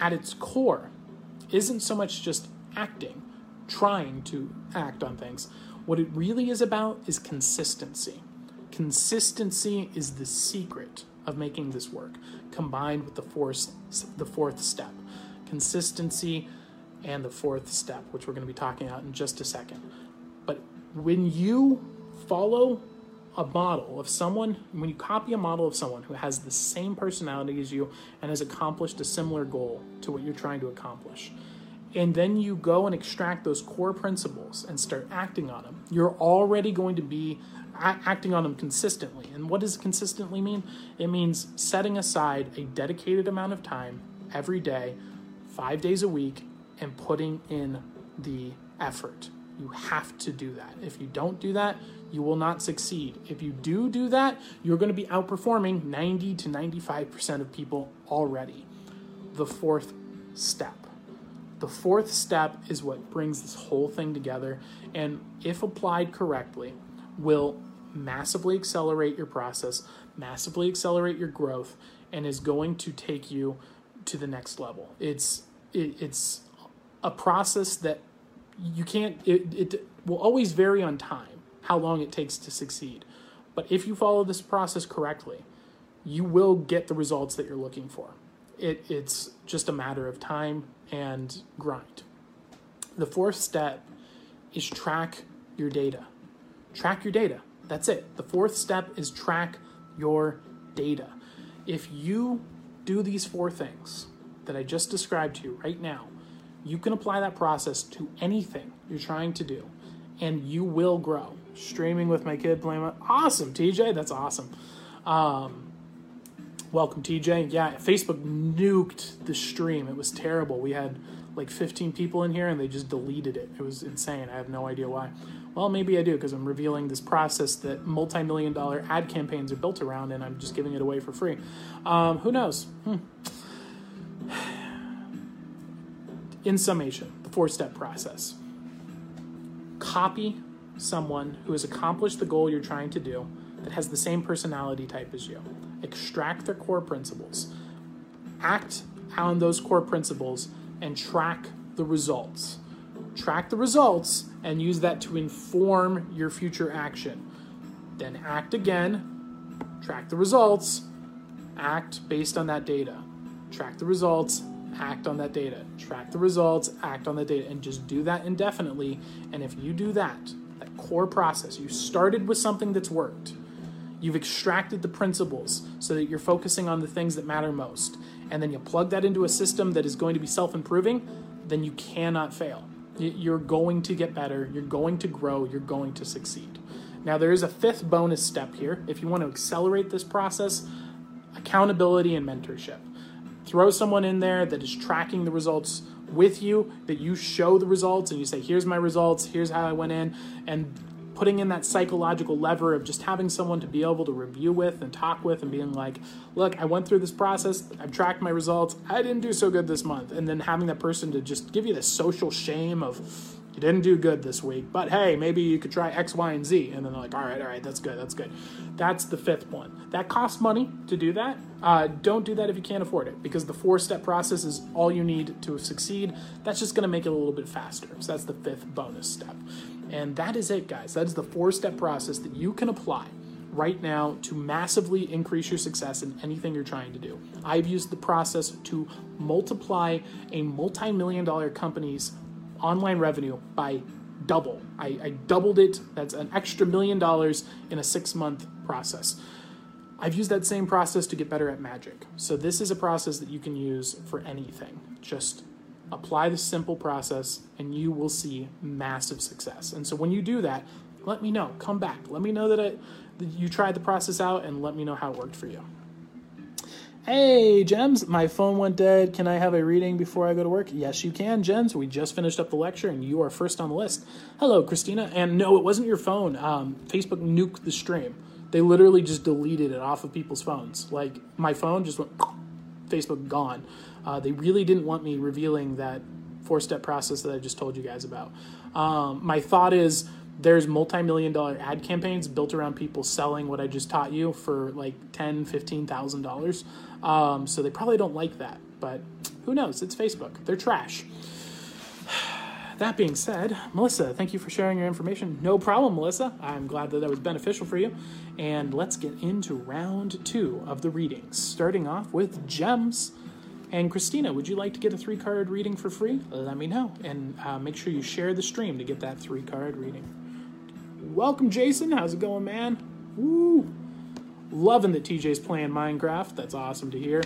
at its core isn't so much just acting, trying to act on things. What it really is about is consistency. Consistency is the secret of making this work, combined with the fourth, the fourth step. Consistency and the fourth step, which we're going to be talking about in just a second. But when you follow a model of someone, when you copy a model of someone who has the same personality as you and has accomplished a similar goal to what you're trying to accomplish, and then you go and extract those core principles and start acting on them, you're already going to be acting on them consistently. And what does consistently mean? It means setting aside a dedicated amount of time every day, five days a week, and putting in the effort. You have to do that. If you don't do that, you will not succeed. If you do do that, you're going to be outperforming 90 to 95% of people already. The fourth step. The fourth step is what brings this whole thing together, and if applied correctly, will massively accelerate your process, massively accelerate your growth, and is going to take you to the next level. It's it, it's a process that you can't it, it will always vary on time how long it takes to succeed. But if you follow this process correctly you will get the results that you're looking for. It, it's just a matter of time and grind. The fourth step is track your data. Track your data. That's it. The fourth step is track your data. If you do these four things that i just described to you right now you can apply that process to anything you're trying to do, and you will grow. Streaming with my kid playing, awesome, TJ. That's awesome. Um, welcome, TJ. Yeah, Facebook nuked the stream. It was terrible. We had like 15 people in here, and they just deleted it. It was insane. I have no idea why. Well, maybe I do because I'm revealing this process that multi million dollar ad campaigns are built around, and I'm just giving it away for free. Um, who knows? Hmm. <sighs> in summation, the four step process copy someone who has accomplished the goal you're trying to do that has the same personality type as you, extract their core principles, act on those core principles, and track the results. Track the results and use that to inform your future action. Then act again, track the results, act based on that data. Track the results, act on that data, track the results, act on the data, and just do that indefinitely. And if you do that, core process, you started with something that's worked, you've extracted the principles so that you're focusing on the things that matter most, and then you plug that into a system that is going to be self improving, then you cannot fail. You're going to get better, you're going to grow, you're going to succeed. Now, there is a fifth bonus step here. If you want to accelerate this process, accountability and mentorship throw someone in there that is tracking the results with you, that you show the results and you say, here's my results, here's how I went in, and putting in that psychological lever of just having someone to be able to review with and talk with and being like, look, I went through this process, I've tracked my results, I didn't do so good this month. And then having that person to just give you the social shame of, you didn't do good this week, but hey, maybe you could try X, Y, and Z. And then they're like, all right, all right, that's good, that's good. That's the fifth one. That costs money to do that. Uh, don't do that if you can't afford it because the four step process is all you need to succeed. That's just going to make it a little bit faster. So that's the fifth bonus step. And that is it, guys. That is the four step process that you can apply right now to massively increase your success in anything you're trying to do. I've used the process to multiply a multi million dollar company's online revenue by double. I, I, doubled it. That's an extra million dollars in a six month process. I've used that same process to get better at magic. So, this is a process that you can use for anything. Just apply the simple process and you will see massive success. And so, when you do that, let me know. Come back. Let me know that, it, that you tried the process out and let me know how it worked for you. Hey, Gems, my phone went dead. Can I have a reading before I go to work? Yes, you can, Gems. We just finished up the lecture and you are first on the list. Hello, Christina. And no, it wasn't your phone. Um, Facebook nuked the stream. They literally just deleted it off of people's phones. Like, my phone just went, <clears throat> Facebook gone. Uh, they really didn't want me revealing that four step process that I just told you guys about. Um, my thought is there's multi-million dollar ad campaigns built around people selling what I just taught you for like ten, fifteen thousand dollars. Um, so they probably don't like that, but who knows? It's Facebook. They're trash. <sighs> That being said, Melissa, thank you for sharing your information. No problem, Melissa. I'm glad that that was beneficial for you. And let's get into round two of the readings, starting off with gems. And Christina, would you like to get a three card reading for free? Let me know. And uh, make sure you share the stream to get that three card reading. Welcome, Jason. How's it going, man? Woo! Loving that TJ's playing Minecraft. That's awesome to hear.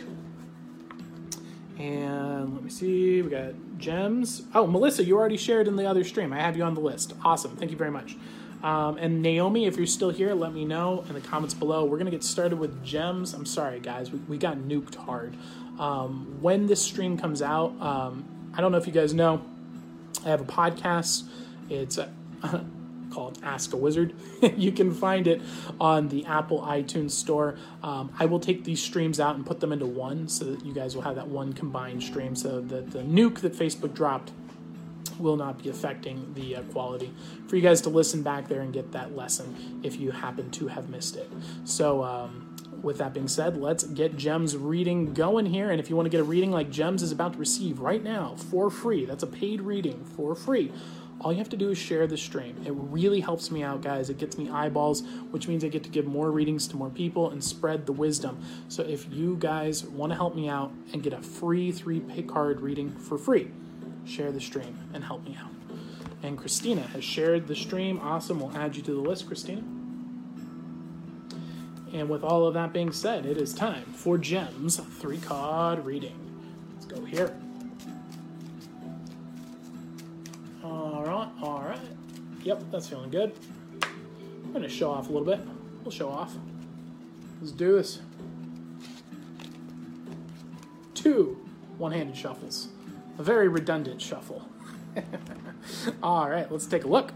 And let me see, we got gems. Oh, Melissa, you already shared in the other stream. I have you on the list. Awesome. Thank you very much. Um, and Naomi, if you're still here, let me know in the comments below. We're going to get started with gems. I'm sorry, guys. We, we got nuked hard. Um, when this stream comes out, um, I don't know if you guys know, I have a podcast. It's uh, <laughs> called Ask a Wizard. <laughs> you can find it on the Apple iTunes Store. Um, I will take these streams out and put them into one so that you guys will have that one combined stream so that the nuke that Facebook dropped will not be affecting the uh, quality for you guys to listen back there and get that lesson if you happen to have missed it. So, um, with that being said, let's get Gems reading going here. And if you want to get a reading like Gems is about to receive right now for free, that's a paid reading for free. All you have to do is share the stream. It really helps me out, guys. It gets me eyeballs, which means I get to give more readings to more people and spread the wisdom. So if you guys want to help me out and get a free three pay card reading for free, share the stream and help me out. And Christina has shared the stream. Awesome. We'll add you to the list, Christina. And with all of that being said, it is time for Gems three card reading. Let's go here. All right, all right. Yep, that's feeling good. I'm to show off a little bit. We'll show off. Let's do this. Two one handed shuffles. A very redundant shuffle. <laughs> All right, let's take a look.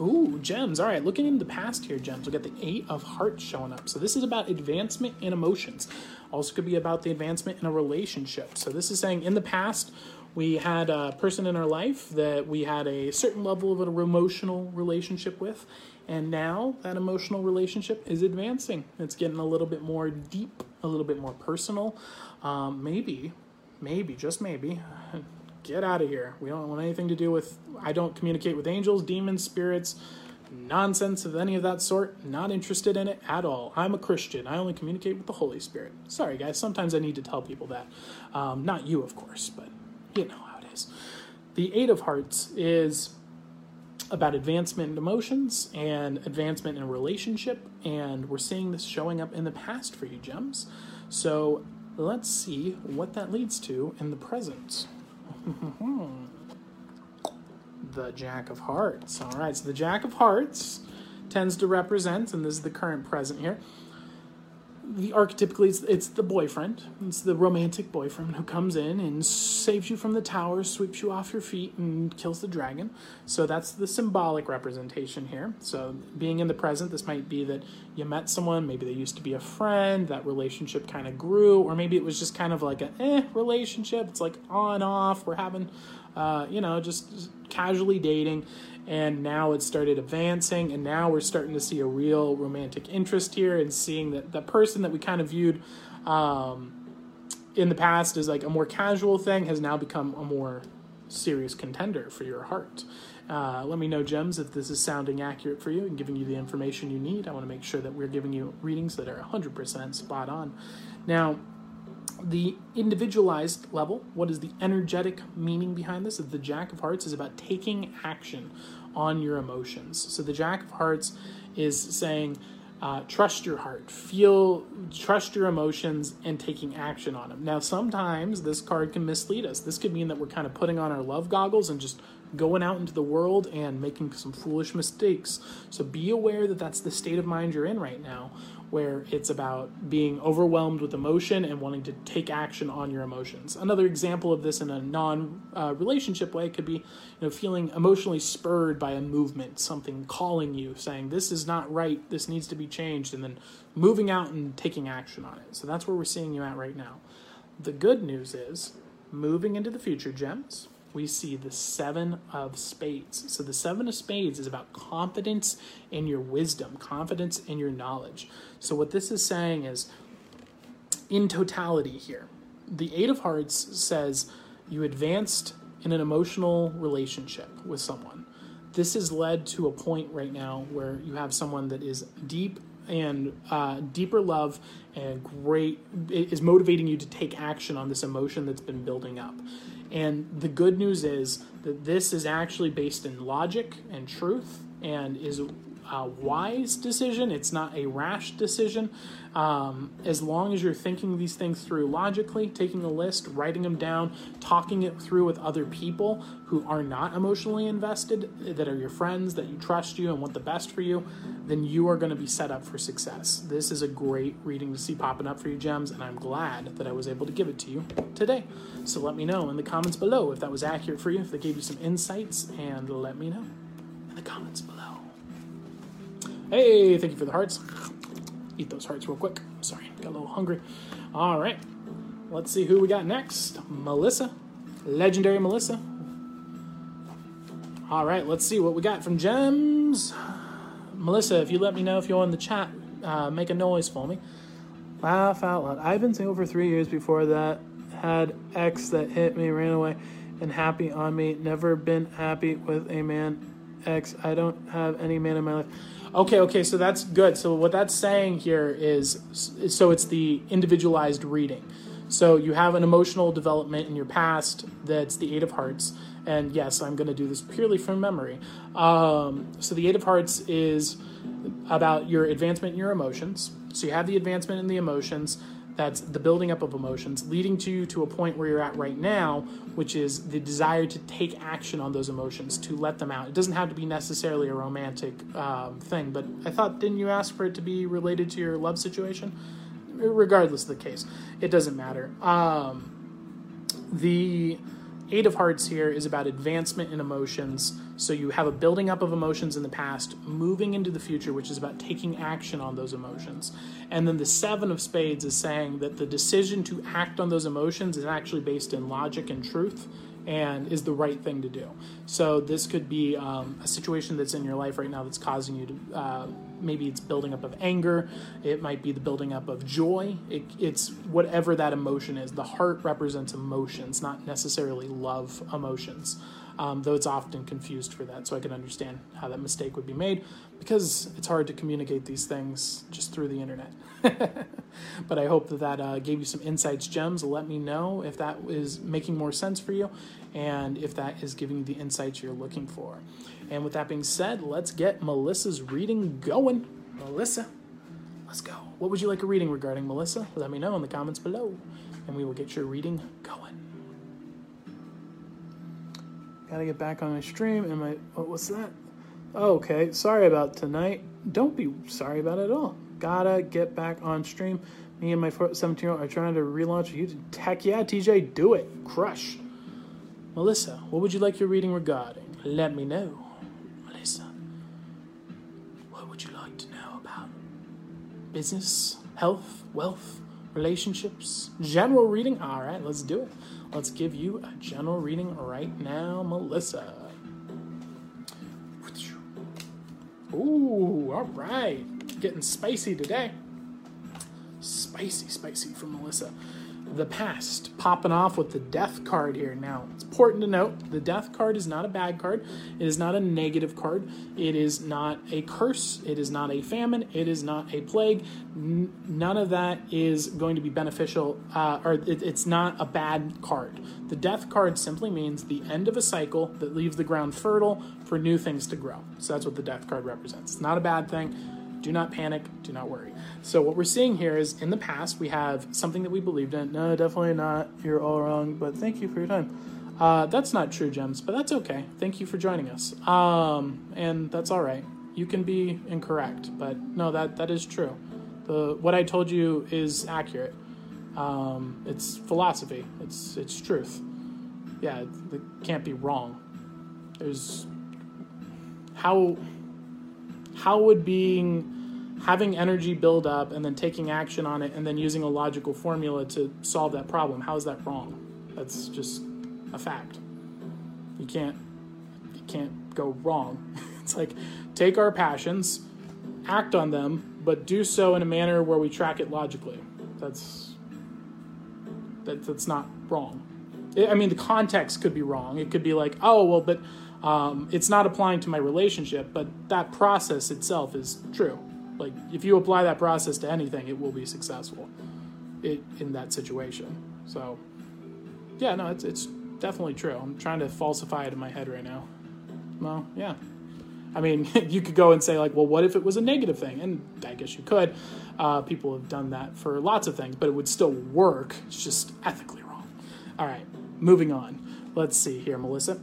Ooh, gems. All right, looking in the past here, gems. We got the Eight of Hearts showing up. So this is about advancement in emotions. Also could be about the advancement in a relationship. So this is saying in the past, we had a person in our life that we had a certain level of an emotional relationship with, and now that emotional relationship is advancing. It's getting a little bit more deep, a little bit more personal. Um, maybe maybe, just maybe, <sighs> get out of here. We don't want anything to do with, I don't communicate with angels, demons, spirits, nonsense of any of that sort. Not interested in it at all. I'm a Christian. I only communicate with the Holy Spirit. Sorry, guys. Sometimes I need to tell people that. Um, not you, of course, but you know how it is. The Eight of Hearts is about advancement in emotions and advancement in relationship, and we're seeing this showing up in the past for you, Gems. So Let's see what that leads to in the present. <laughs> the Jack of Hearts. All right, so the Jack of Hearts tends to represent, and this is the current present here, the archetypically it's, it's, the boyfriend. It's the romantic boyfriend who comes in and saves you from the tower sweeps you off your feet and kills the dragon. So that's the symbolic representation here. So being in the present this might be that you met someone maybe they used to be a friend that relationship kind of grew or maybe it was just kind of like a eh relationship. It's like on off we're having uh, you know just, just casually dating and now it started advancing and now we're starting to see a real romantic interest here and seeing that the person that we kind of viewed um, in the past as like a more casual thing has now become a more serious contender for your heart. Uh, let me know gems if this is sounding accurate for you and giving you the information you need. I want to make sure that we're giving you readings that are 100% spot on. Now the individualized level, what is the energetic meaning behind this? The Jack of Hearts is about taking action on your emotions. So the Jack of Hearts is saying, uh, trust your heart, feel, trust your emotions, and taking action on them. Now, sometimes this card can mislead us. This could mean that we're kind of putting on our love goggles and just going out into the world and making some foolish mistakes. So be aware that that's the state of mind you're in right now, where it's about being overwhelmed with emotion and wanting to take action on your emotions. Another example of this in a non uh, relationship way could be you know, feeling emotionally spurred by a movement, something calling you, saying, This is not right, this needs to be changed, and then moving out and taking action on it. So that's where we're seeing you at right now. The good news is, moving into the future, gems, we see the seven of spades. So the seven of spades is about confidence in your wisdom, confidence in your knowledge. So what this is saying is, in totality here, the eight of hearts says you advanced in an emotional relationship with someone. This has led to a point right now where you have someone that is deep and uh, deeper love and great is motivating you to take action on this emotion that's been building up and the good news is that this is actually based in logic and truth and is a wise decision. It's not a rash decision. Um, as long as you're thinking these things through logically, taking a list, writing them down, talking it through with other people who are not emotionally invested, that are your friends, that you trust you and want the best for you, then you are going to be set up for success. This is a great reading to see popping up for you, Gems, and I'm glad that I was able to give it to you today. So let me know in the comments below if that was accurate for you, if they gave you some insights, and let me know in the comments below. Hey, thank you for the hearts. Eat those hearts real quick. Sorry, got a little hungry. All right, let's see who we got next. Melissa, legendary Melissa. All right, let's see what we got from Gems. Melissa, if you let me know if you're in the chat, uh, make a noise for me. Laugh out loud. I've been single for three years before that. Had ex that hit me, ran away, and happy on me. Never been happy with a man. Ex. I don't have any man in my life. Okay, okay, so that's good. So what that's saying here is, so it's the individualized reading. So you have an emotional development in your past that's the Eight of Hearts, and yes, I'm going to do this purely from memory. Um, so the Eight of Hearts is about your advancement in your emotions. So you have the advancement in the emotions. That's the building up of emotions, leading to you to a point where you're at right now, which is the desire to take action on those emotions, to let them out. It doesn't have to be necessarily a romantic um, thing, but I thought, didn't you ask for it to be related to your love situation? Regardless of the case, it doesn't matter. Um, the Eight of Hearts here is about advancement in emotions. So you have a building up of emotions in the past, moving into the future, which is about taking action on those emotions. And then the Seven of Spades is saying that the decision to act on those emotions is actually based in logic and truth and is the right thing to do. So this could be um, a situation that's in your life right now that's causing you to uh, maybe it's building up of anger, it might be the building up of joy. It, it's whatever that emotion is. The heart represents emotions, not necessarily love emotions. Um, though it's often confused for that, so I can understand how that mistake would be made because it's hard to communicate these things just through the internet. <laughs> but I hope that that uh, gave you some insights, gems. Let me know if that is making more sense for you and if that is giving you the insights you're looking for. And with that being said, let's get Melissa's reading going. Melissa, let's go. What would you like a reading regarding, Melissa? Let me know in the comments below, and we will get your reading going. Gotta get back on my stream. Am I? Oh, what's that? Oh, okay. Sorry about tonight. Don't be sorry about it at all gotta get back on stream. Me and my 17 year old are trying to relaunch YouTube. Heck yeah, TJ, do it. Crush. Melissa, what would you like your reading regarding? Let me know. Melissa, what would you like to know about? Business, health, wealth, relationships, general reading? All right, let's do it. Let's give you a general reading right now, Melissa. Ooh, all right getting spicy today. Spicy, spicy for Melissa. The past popping off with the death card here. Now, it's important to note the death card is not a bad card. It is not a negative card. It is not a curse. It is not a famine. It is not a plague. N- none of that is going to be beneficial, uh, or it, it's not a bad card. The death card simply means the end of a cycle that leaves the ground fertile for new things to grow. So that's what the death card represents. It's not a bad thing do not panic. Do not worry. So, what we're seeing here is in the past, we have something that we believed in. No, definitely not. You're all wrong, but thank you for your time. Uh, that's not true, Gems, but that's okay. Thank you for joining us. Um, and that's all right. You can be incorrect, but no, that, that is true. The, what I told you is accurate. Um, it's philosophy, it's, it's truth. Yeah, it, it can't be wrong. There's how how would being having energy build up and then taking action on it and then using a logical formula to solve that problem how is that wrong? That's just a fact. You can't you can't go wrong. <laughs> It's like take our passions act on them but do so in a manner where we track it logically. That's that, that's not wrong. I mean the context could be wrong. It could be like oh well but um, it's not applying to my relationship, but that process itself is true. Like if you apply that process to anything, it will be successful. It in that situation. So yeah, no, it's it's definitely true. I'm trying to falsify it in my head right now. Well, yeah. I mean, <laughs> you could go and say, like, well, what if it was a negative thing? And I guess you could. Uh, people have done that for lots of things, but it would still work. It's just ethically wrong. All right, moving on. Let's see here, Melissa.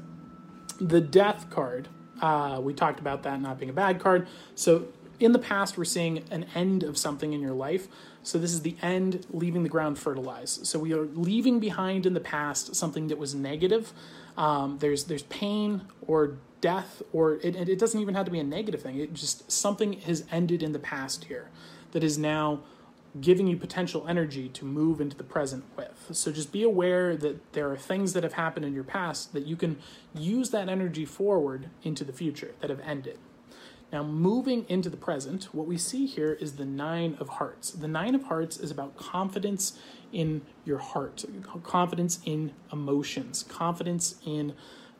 The death card. Uh, we talked about that not being a bad card. So in the past, we're seeing an end of something in your life. So this is the end, leaving the ground fertilized. So we are leaving behind in the past something that was negative. Um, there's there's pain or death, or it, it doesn't even have to be a negative thing. It just something has ended in the past here that is now giving you potential energy to move into the present with. So just be aware that there are things that have happened in your past that you can use that energy forward into the future that have ended. Now, moving into the present, what we see here is the Nine of Hearts. The Nine of Hearts is about confidence in your heart, confidence in emotions, confidence in,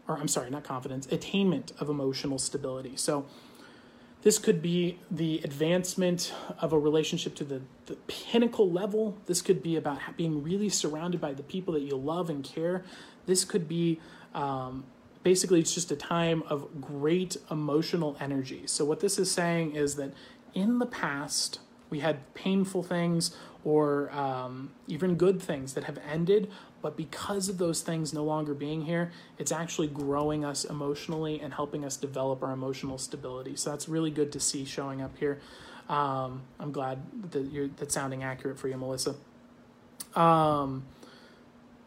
or I'm sorry, not confidence, attainment of emotional stability. So, this could be the advancement of a relationship to the, the pinnacle level. This could be about being really surrounded by the people that you love and care. This could be um, basically it's just a time of great emotional energy. So, what this is saying is that in the past, we had painful things or um, even good things that have ended, but because of those things no longer being here, it's actually growing us emotionally and helping us develop our emotional stability. So, that's really good to see showing up here. Um, I'm glad that you're that's sounding accurate for you, Melissa. Um,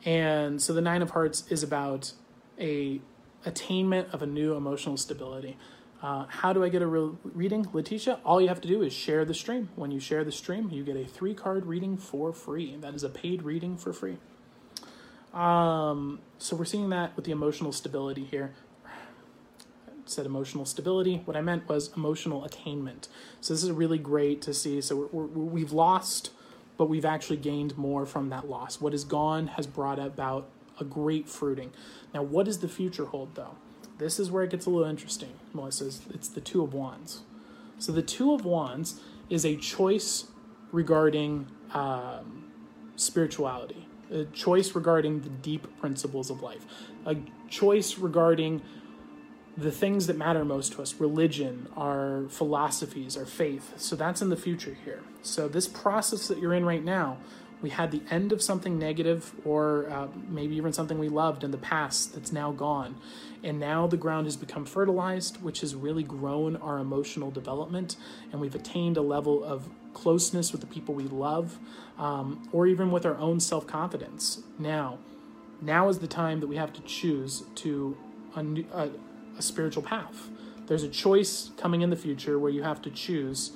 and so the Nine of Hearts is about a attainment of a new emotional stability. Uh, how do I get a reading? Letitia, all you have to do is share the stream. When you share the stream, you get a three card reading for free. That is a paid reading for free. Um, so we're seeing that with the emotional stability here. I said emotional stability. What I meant was emotional attainment. So this is really great to see. So we're, we're, we've lost, but we've actually gained more from that loss. What is gone has brought about a great fruiting. Now, what does the future hold, though? This is where it gets a little interesting, Melissa. It's the Two of Wands. So, the Two of Wands is a choice regarding um, spirituality, a choice regarding the deep principles of life, a choice regarding the things that matter most to us religion, our philosophies, our faith. So, that's in the future here. So, this process that you're in right now we had the end of something negative or uh, maybe even something we loved in the past that's now gone. And now the ground has become fertilized, which has really grown our emotional development. And we've attained a level of closeness with the people we love um, or even with our own self confidence. Now, now is the time that we have to choose to a, a, a spiritual path. There's a choice coming in the future where you have to choose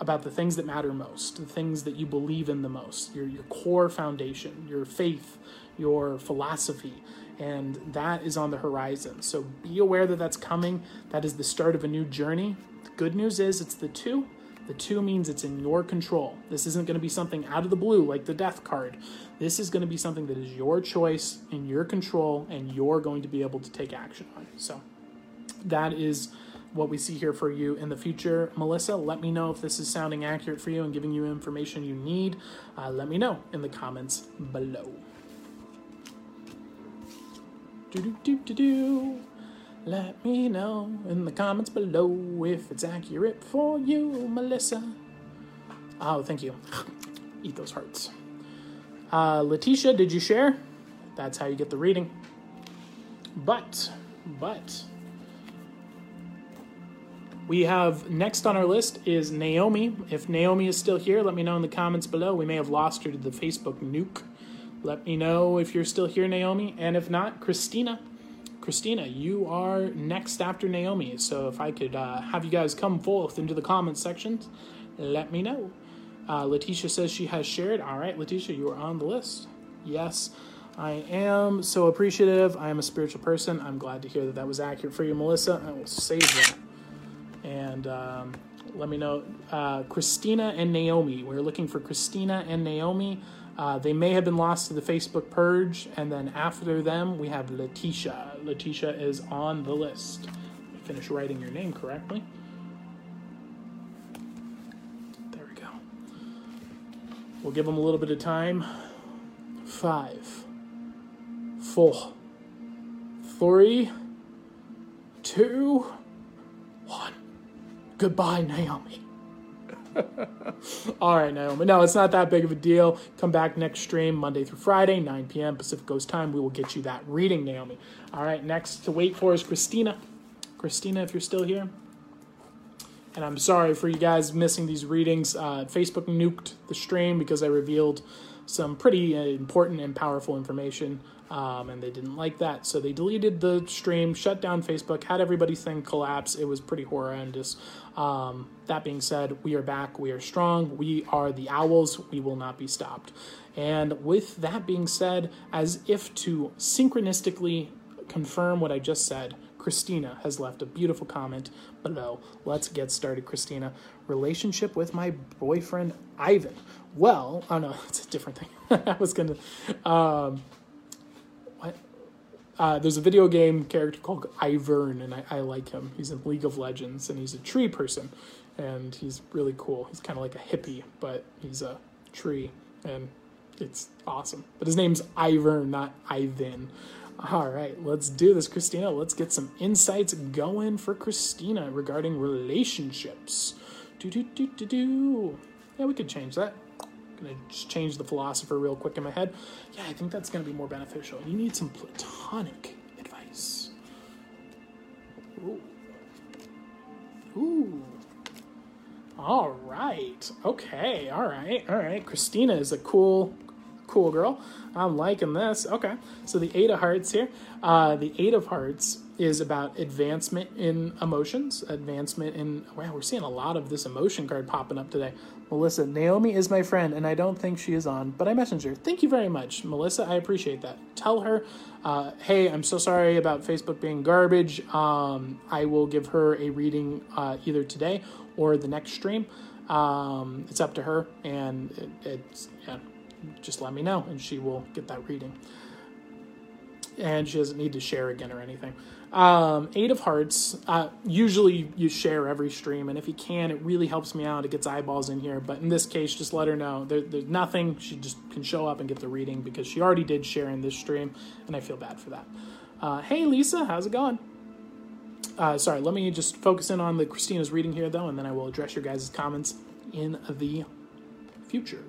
about the things that matter most, the things that you believe in the most, your, your core foundation, your faith, your philosophy, and that is on the horizon. So be aware that that's coming. That is the start of a new journey. The good news is it's the two. The two means it's in your control. This isn't going to be something out of the blue like the death card. This is going to be something that is your choice, in your control, and you're going to be able to take action on. So that is what we see here for you in the future. Melissa, let me know if this is sounding accurate for you and giving you information you need. Uh, let me know in the comments below. Do do do do do. Let me know in the comments below if it's accurate for you, Melissa. Oh, thank you. <sighs> Eat those hearts. Uh, Letitia, did you share? That's how you get the reading. But, but, we have next on our list is Naomi. If Naomi is still here, let me know in the comments below. We may have lost her to the Facebook nuke. Let me know if you're still here, Naomi. And if not, Christina. Christina, you are next after Naomi. So if I could uh, have you guys come forth into the comments sections, let me know. Uh, Letitia says she has shared. All right, Letitia, you are on the list. Yes, I am so appreciative. I am a spiritual person. I'm glad to hear that that was accurate for you, Melissa. I will save that and um, let me know. Uh, Christina and Naomi. We're looking for Christina and Naomi. Uh, they may have been lost to the Facebook purge, and then after them, we have Letitia. Letitia is on the list. Finish writing your name correctly. There we go. We'll give them a little bit of time. Five, four, three, two, one. Goodbye, Naomi. <laughs> All right, Naomi. No, it's not that big of a deal. Come back next stream, Monday through Friday, 9 p.m. Pacific Coast time. We will get you that reading, Naomi. All right, next to wait for is Christina. Christina, if you're still here. And I'm sorry for you guys missing these readings. Uh, Facebook nuked the stream because I revealed some pretty uh, important and powerful information, um, and they didn't like that. So they deleted the stream, shut down Facebook, had everybody's thing collapse. It was pretty horrendous. Um, that being said, we are back. We are strong. We are the owls. We will not be stopped. And with that being said, as if to synchronistically confirm what I just said, Christina has left a beautiful comment below. Let's get started, Christina. Relationship with my boyfriend, Ivan. Well, oh no, <laughs> it's a different thing. <laughs> I was gonna. Um? Uh, there's a video game character called Ivern, and I, I like him. He's in League of Legends, and he's a tree person, and he's really cool. He's kind of like a hippie, but he's a tree, and it's awesome. But his name's Ivern, not Ivan. All right, let's do this, Christina. Let's get some insights going for Christina regarding relationships. Do do do do do. Yeah, we could change that. Gonna just change the philosopher real quick in my head. Yeah, I think that's gonna be more beneficial. You need some platonic advice. Ooh. Ooh. All right. Okay. All right. All right. Christina is a cool, cool girl. I'm liking this. Okay. So the Eight of Hearts here. Uh, the Eight of Hearts is about advancement in emotions, advancement in. Wow, we're seeing a lot of this emotion card popping up today. Melissa, Naomi is my friend, and I don't think she is on, but I messaged her. Thank you very much, Melissa. I appreciate that. Tell her, uh, hey, I'm so sorry about Facebook being garbage. Um, I will give her a reading uh, either today or the next stream. Um, it's up to her, and it, it's yeah, just let me know, and she will get that reading. And she doesn't need to share again or anything. Um, Eight of Hearts. Uh, usually you share every stream, and if you can, it really helps me out. It gets eyeballs in here. But in this case, just let her know there, there's nothing. She just can show up and get the reading because she already did share in this stream, and I feel bad for that. Uh, hey, Lisa, how's it going? Uh, sorry, let me just focus in on the Christina's reading here, though, and then I will address your guys' comments in the future.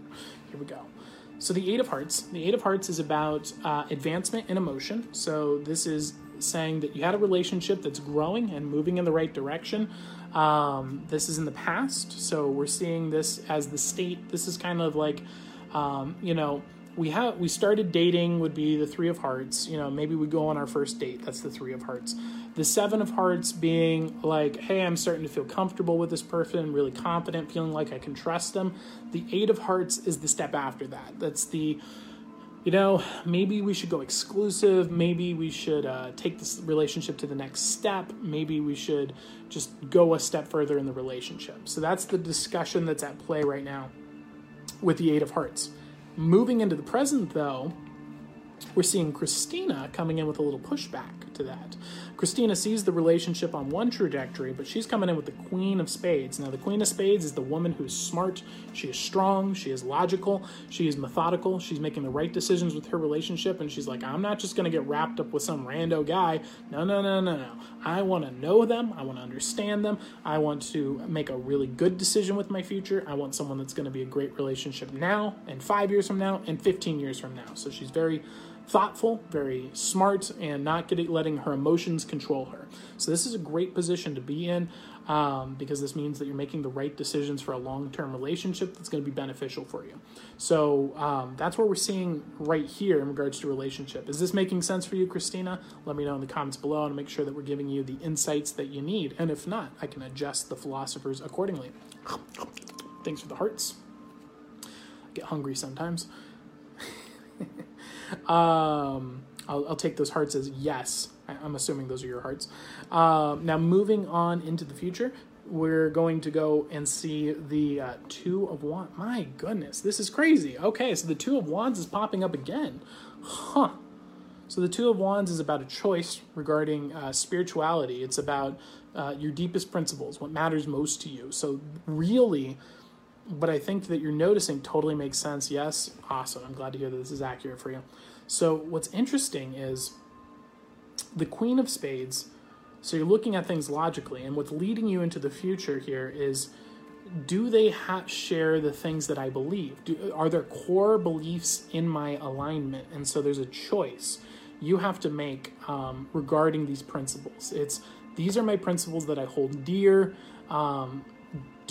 Here we go. So the Eight of Hearts. The Eight of Hearts is about uh, advancement in emotion. So this is saying that you had a relationship that's growing and moving in the right direction. Um, this is in the past, so we're seeing this as the state. This is kind of like, um, you know, we have we started dating would be the three of hearts. You know, maybe we go on our first date. That's the three of hearts. The seven of hearts being like, hey, I'm starting to feel comfortable with this person, really confident, feeling like I can trust them. The eight of hearts is the step after that. That's the you know, maybe we should go exclusive. Maybe we should uh, take this relationship to the next step. Maybe we should just go a step further in the relationship. So that's the discussion that's at play right now with the Eight of Hearts. Moving into the present, though, we're seeing Christina coming in with a little pushback to that. Christina sees the relationship on one trajectory, but she's coming in with the Queen of Spades. Now, the Queen of Spades is the woman who's smart, she is strong, she is logical, she is methodical, she's making the right decisions with her relationship, and she's like, I'm not just gonna get wrapped up with some rando guy. No, no, no, no, no. I wanna know them, I wanna understand them, I want to make a really good decision with my future. I want someone that's gonna be a great relationship now, and five years from now, and 15 years from now. So she's very thoughtful, very smart, and not getting letting her emotions control her. So this is a great position to be in um, because this means that you're making the right decisions for a long-term relationship that's going to be beneficial for you. So um, that's what we're seeing right here in regards to relationship. Is this making sense for you, Christina? Let me know in the comments below and make sure that we're giving you the insights that you need. And if not, I can adjust the philosophers accordingly. Thanks for the hearts. I get hungry sometimes. <laughs> Um, I'll, I'll, take those hearts as yes. I'm assuming those are your hearts. Um, now, moving on into the future, we're going to go and see the uh, Two of Wands. My goodness, this is crazy. Okay, so the Two of Wands is popping up again. Huh. So the Two of Wands is about a choice regarding uh, spirituality. It's about uh, your deepest principles, what matters most to you. So really, but I think that you're noticing totally makes sense. Yes, awesome. I'm glad to hear that this is accurate for you. So, what's interesting is the Queen of Spades So you're looking at things logically, and what's leading you into the future here is do they ha- share the things that I believe? Do, are there core beliefs in my alignment? And so there's a choice you have to make um, regarding these principles. It's these are my principles that I hold dear. Um,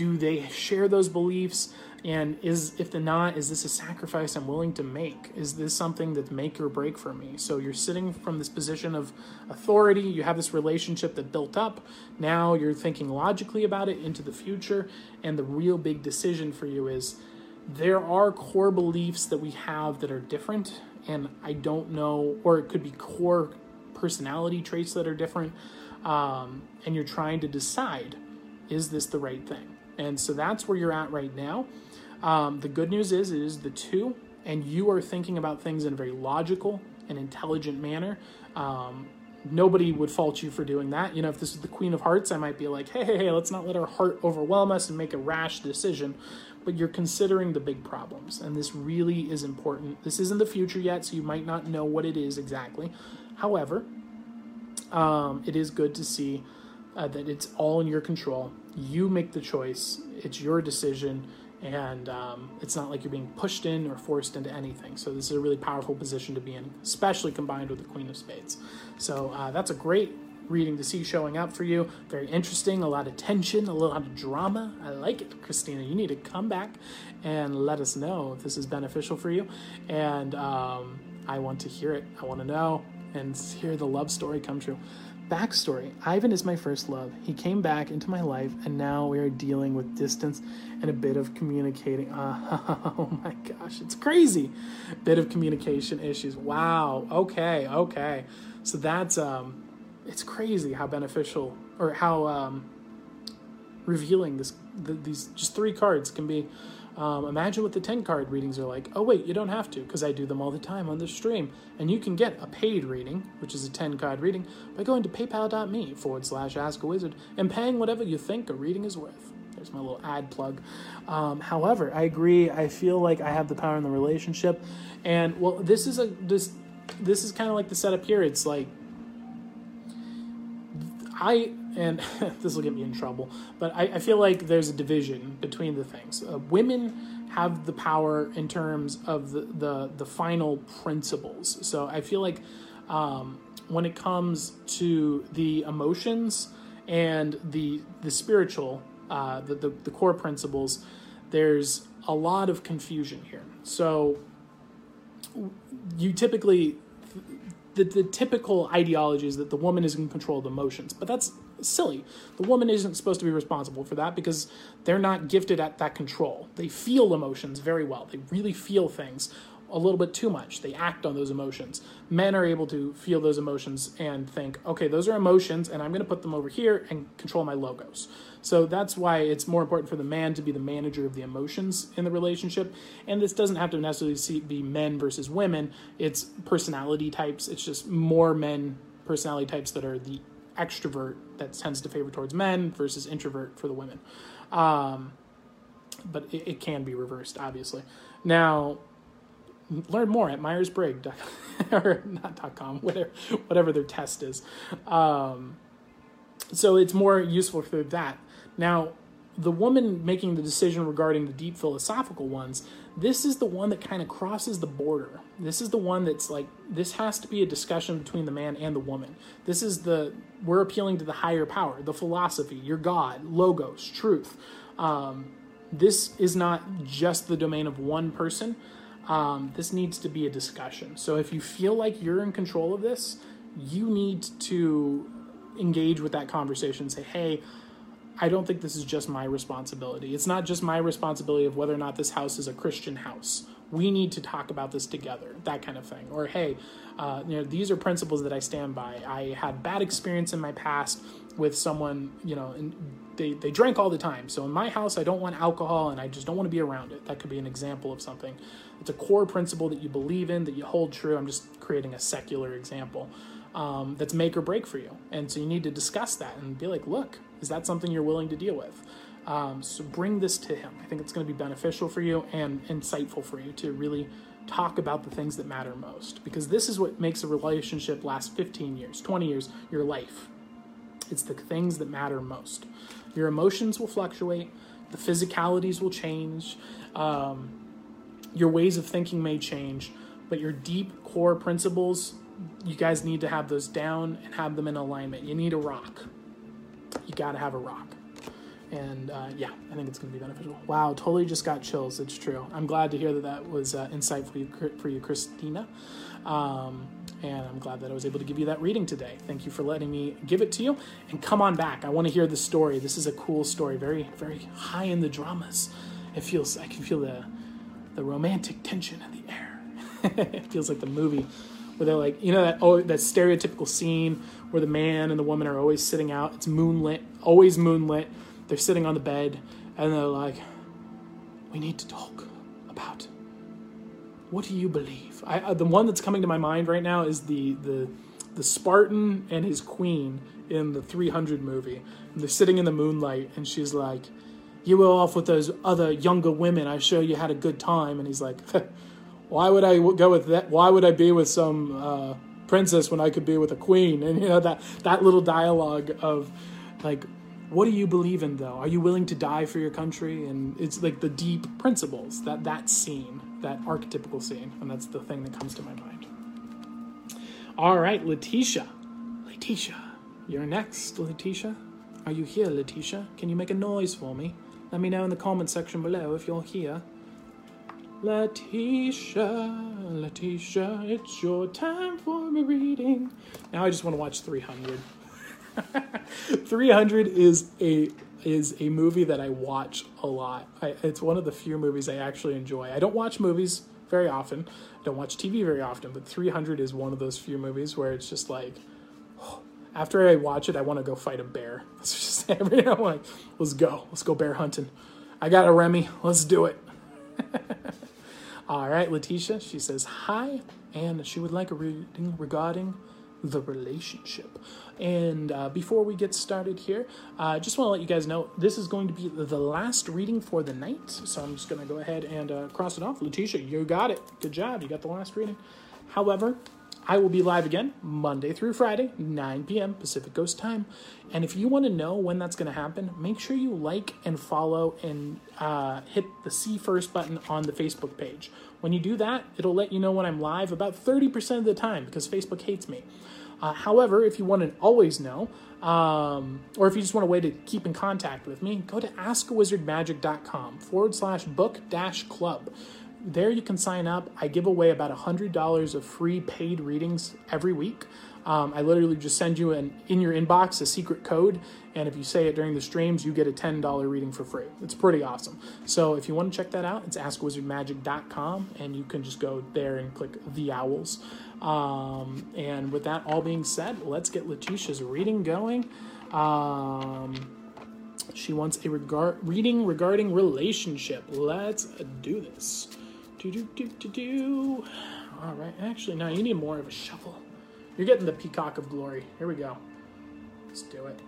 do they share those beliefs? And is if the not, is this a sacrifice I'm willing to make? Is this something that's make or break for me? So you're sitting from this position of authority. You have this relationship that built up. Now you're thinking logically about it into the future. And the real big decision for you is there are core beliefs that we have that are different. And I don't know, or it could be core personality traits that are different. Um, and you're trying to decide is this the right thing? And so that's where you're at right now. Um, the good news is it is the two, and you are thinking about things in a very logical and intelligent manner. Um, nobody would fault you for doing that. You know, if this is the Queen of Hearts, I might be like, hey, hey, hey, let's not let our heart overwhelm us and make a rash decision. But you're considering the big problems, and this really is important. This isn't the future yet, so you might not know what it is exactly. However, um, it is good to see uh, that it's all in your control. You make the choice, it's your decision and um, it's not like you're being pushed in or forced into anything. So this is a really powerful position to be in, especially combined with the Queen of Spades. So uh, that's a great reading to see showing up for you. Very interesting, a lot of tension, a little lot of drama. I like it, Christina. You need to come back and let us know if this is beneficial for you. And um, I want to hear it. I want to know and hear the love story come true. Backstory Ivan is my first love. He came back into my life, and now we are dealing with distance and a bit of communicating. Uh, <laughs> oh my gosh, it's crazy. Bit of communication issues. Wow. Okay. Okay. So that's, um, it's crazy how beneficial or how um, revealing this, the, these just three cards can be um, imagine what the 10 card readings are like. Oh, wait, you don't have to because I do them all the time on the stream. And you can get a paid reading, which is a 10 card reading, by going to paypal.me forward slash ask a wizard and paying whatever you think a reading is worth. There's my little ad plug. Um, however, I agree. I feel like I have the power in the relationship. And well, this is a this this is kind of like the setup here. It's like I and <laughs> this will get me in trouble, but I, I, feel like there's a division between the things. Uh, women have the power in terms of the, the, the final principles. So I feel like um, when it comes to the emotions and the the spiritual, uh, the, the the core principles, there's a lot of confusion here. So you typically the, the typical ideology is that the woman is in control of the emotions, but that's silly. The woman isn't supposed to be responsible for that because they're not gifted at that control. They feel emotions very well. They really feel things a little bit too much. They act on those emotions. Men are able to feel those emotions and think, okay, those are emotions, and I'm going to put them over here and control my logos. So that's why it's more important for the man to be the manager of the emotions in the relationship. And this doesn't have to necessarily be men versus women, it's personality types. It's just more men personality types that are the extrovert that tends to favor towards men versus introvert for the women. Um, but it, it, can be reversed, obviously. Now, learn more at Myers Briggs <laughs> or not .com, whatever whatever their test is. Um, so it's more useful for that. Now, the woman making the decision regarding the deep philosophical ones, this is the one that kind of crosses the border. This is the one that's like this has to be a discussion between the man and the woman. This is the we're appealing to the higher power, the philosophy, your God, logos, truth. Um, this is not just the domain of one person. Um, this needs to be a discussion. So if you feel like you're in control of this, you need to engage with that conversation say, hey, I don't think this is just my responsibility. It's not just my responsibility of whether or not this house is a Christian house. We need to talk about this together, that kind of thing. Or, hey, uh, you know, these are principles that I stand by. I had bad experience in my past with someone, you know, and they, they drank all the time. So in my house, I don't want alcohol and I just don't want to be around it. That could be an example of something. It's a core principle that you believe in, that you hold true. I'm just creating a secular example um, that's make or break for you. And so you need to discuss that and be like, look, is that something you're willing to deal with? Um, so bring this to him. I think it's going to be beneficial for you and insightful for you to really talk about the things that matter most because this is what makes a relationship last 15 years, 20 years, your life. It's the things that matter most. Your emotions will fluctuate, the physicalities will change, um, your ways of thinking may change, but your deep core principles, you guys need to have those down and have them in alignment. You need a rock. You got to have a rock. And uh, yeah, I think it's to be beneficial. Wow, totally just got chills. It's true. I'm glad to hear that that was uh, insightful for you, for you Christina. Um, and I'm glad that I was able to give you that reading today. Thank you for letting me give it to you. And come on back. I want to hear the story. This is a cool story, very, very high in the dramas. It feels, I can feel the, the romantic tension in the air. <laughs> it feels like the movie where they're like, you know, that oh, that stereotypical scene where the man and the woman are always sitting out. It's moonlit, always moonlit. They're sitting on the bed, and they're like, "We need to talk about what do you believe?" I, uh, the one that's coming to my mind right now is the the the Spartan and his queen in the 300 movie. And they're sitting in the moonlight, and she's like, "You were off with those other younger women. I sure you had a good time." And he's like. <laughs> why would I go with that? Why would I be with some uh, princess when I could be with a queen? And you know that that little dialogue of like, what do you believe in though? Are you willing to die for your country? And it's like the deep principles that that scene, that archetypical scene, and that's the thing that comes to my mind. All right, Letitia, Letitia, you're next, Letitia. Are you here, Letitia? Can you make a noise for me? Let me know in the comment section below if you're here. Letitia, Letitia, it's your time for a reading. Now I just want to watch 300. <laughs> 300 is a is a movie that I watch a lot. I, it's one of the few movies I actually enjoy. I don't watch movies very often. I don't watch TV very often, but 300 is one of those few movies where it's just like <sighs> after I watch it, I want to go fight a bear. <laughs> Let's just every I'm like, let's go, let's go bear hunting. I got a Remy, let's do it. <laughs> All right, Letitia, she says hi, and she would like a reading regarding the relationship. And uh, before we get started here, I uh, just want to let you guys know this is going to be the last reading for the night. So I'm just going to go ahead and uh, cross it off. Letitia, you got it. Good job. You got the last reading. However, I will be live again Monday through Friday, 9 p.m. Pacific Coast time. And if you want to know when that's going to happen, make sure you like and follow and uh, hit the See First button on the Facebook page. When you do that, it'll let you know when I'm live about 30% of the time because Facebook hates me. Uh, however, if you want to always know, um, or if you just want a way to keep in contact with me, go to askawizardmagic.com forward slash book dash club there you can sign up. I give away about $100 of free paid readings every week. Um, I literally just send you an in your inbox a secret code, and if you say it during the streams, you get a $10 reading for free. It's pretty awesome. So if you want to check that out, it's askwizardmagic.com, and you can just go there and click the owls. Um, and with that all being said, let's get Letitia's reading going. Um, she wants a regard reading regarding relationship. Let's do this. Do, do, do, do, do. All right. Actually, no, you need more of a shuffle. You're getting the Peacock of Glory. Here we go. Let's do it.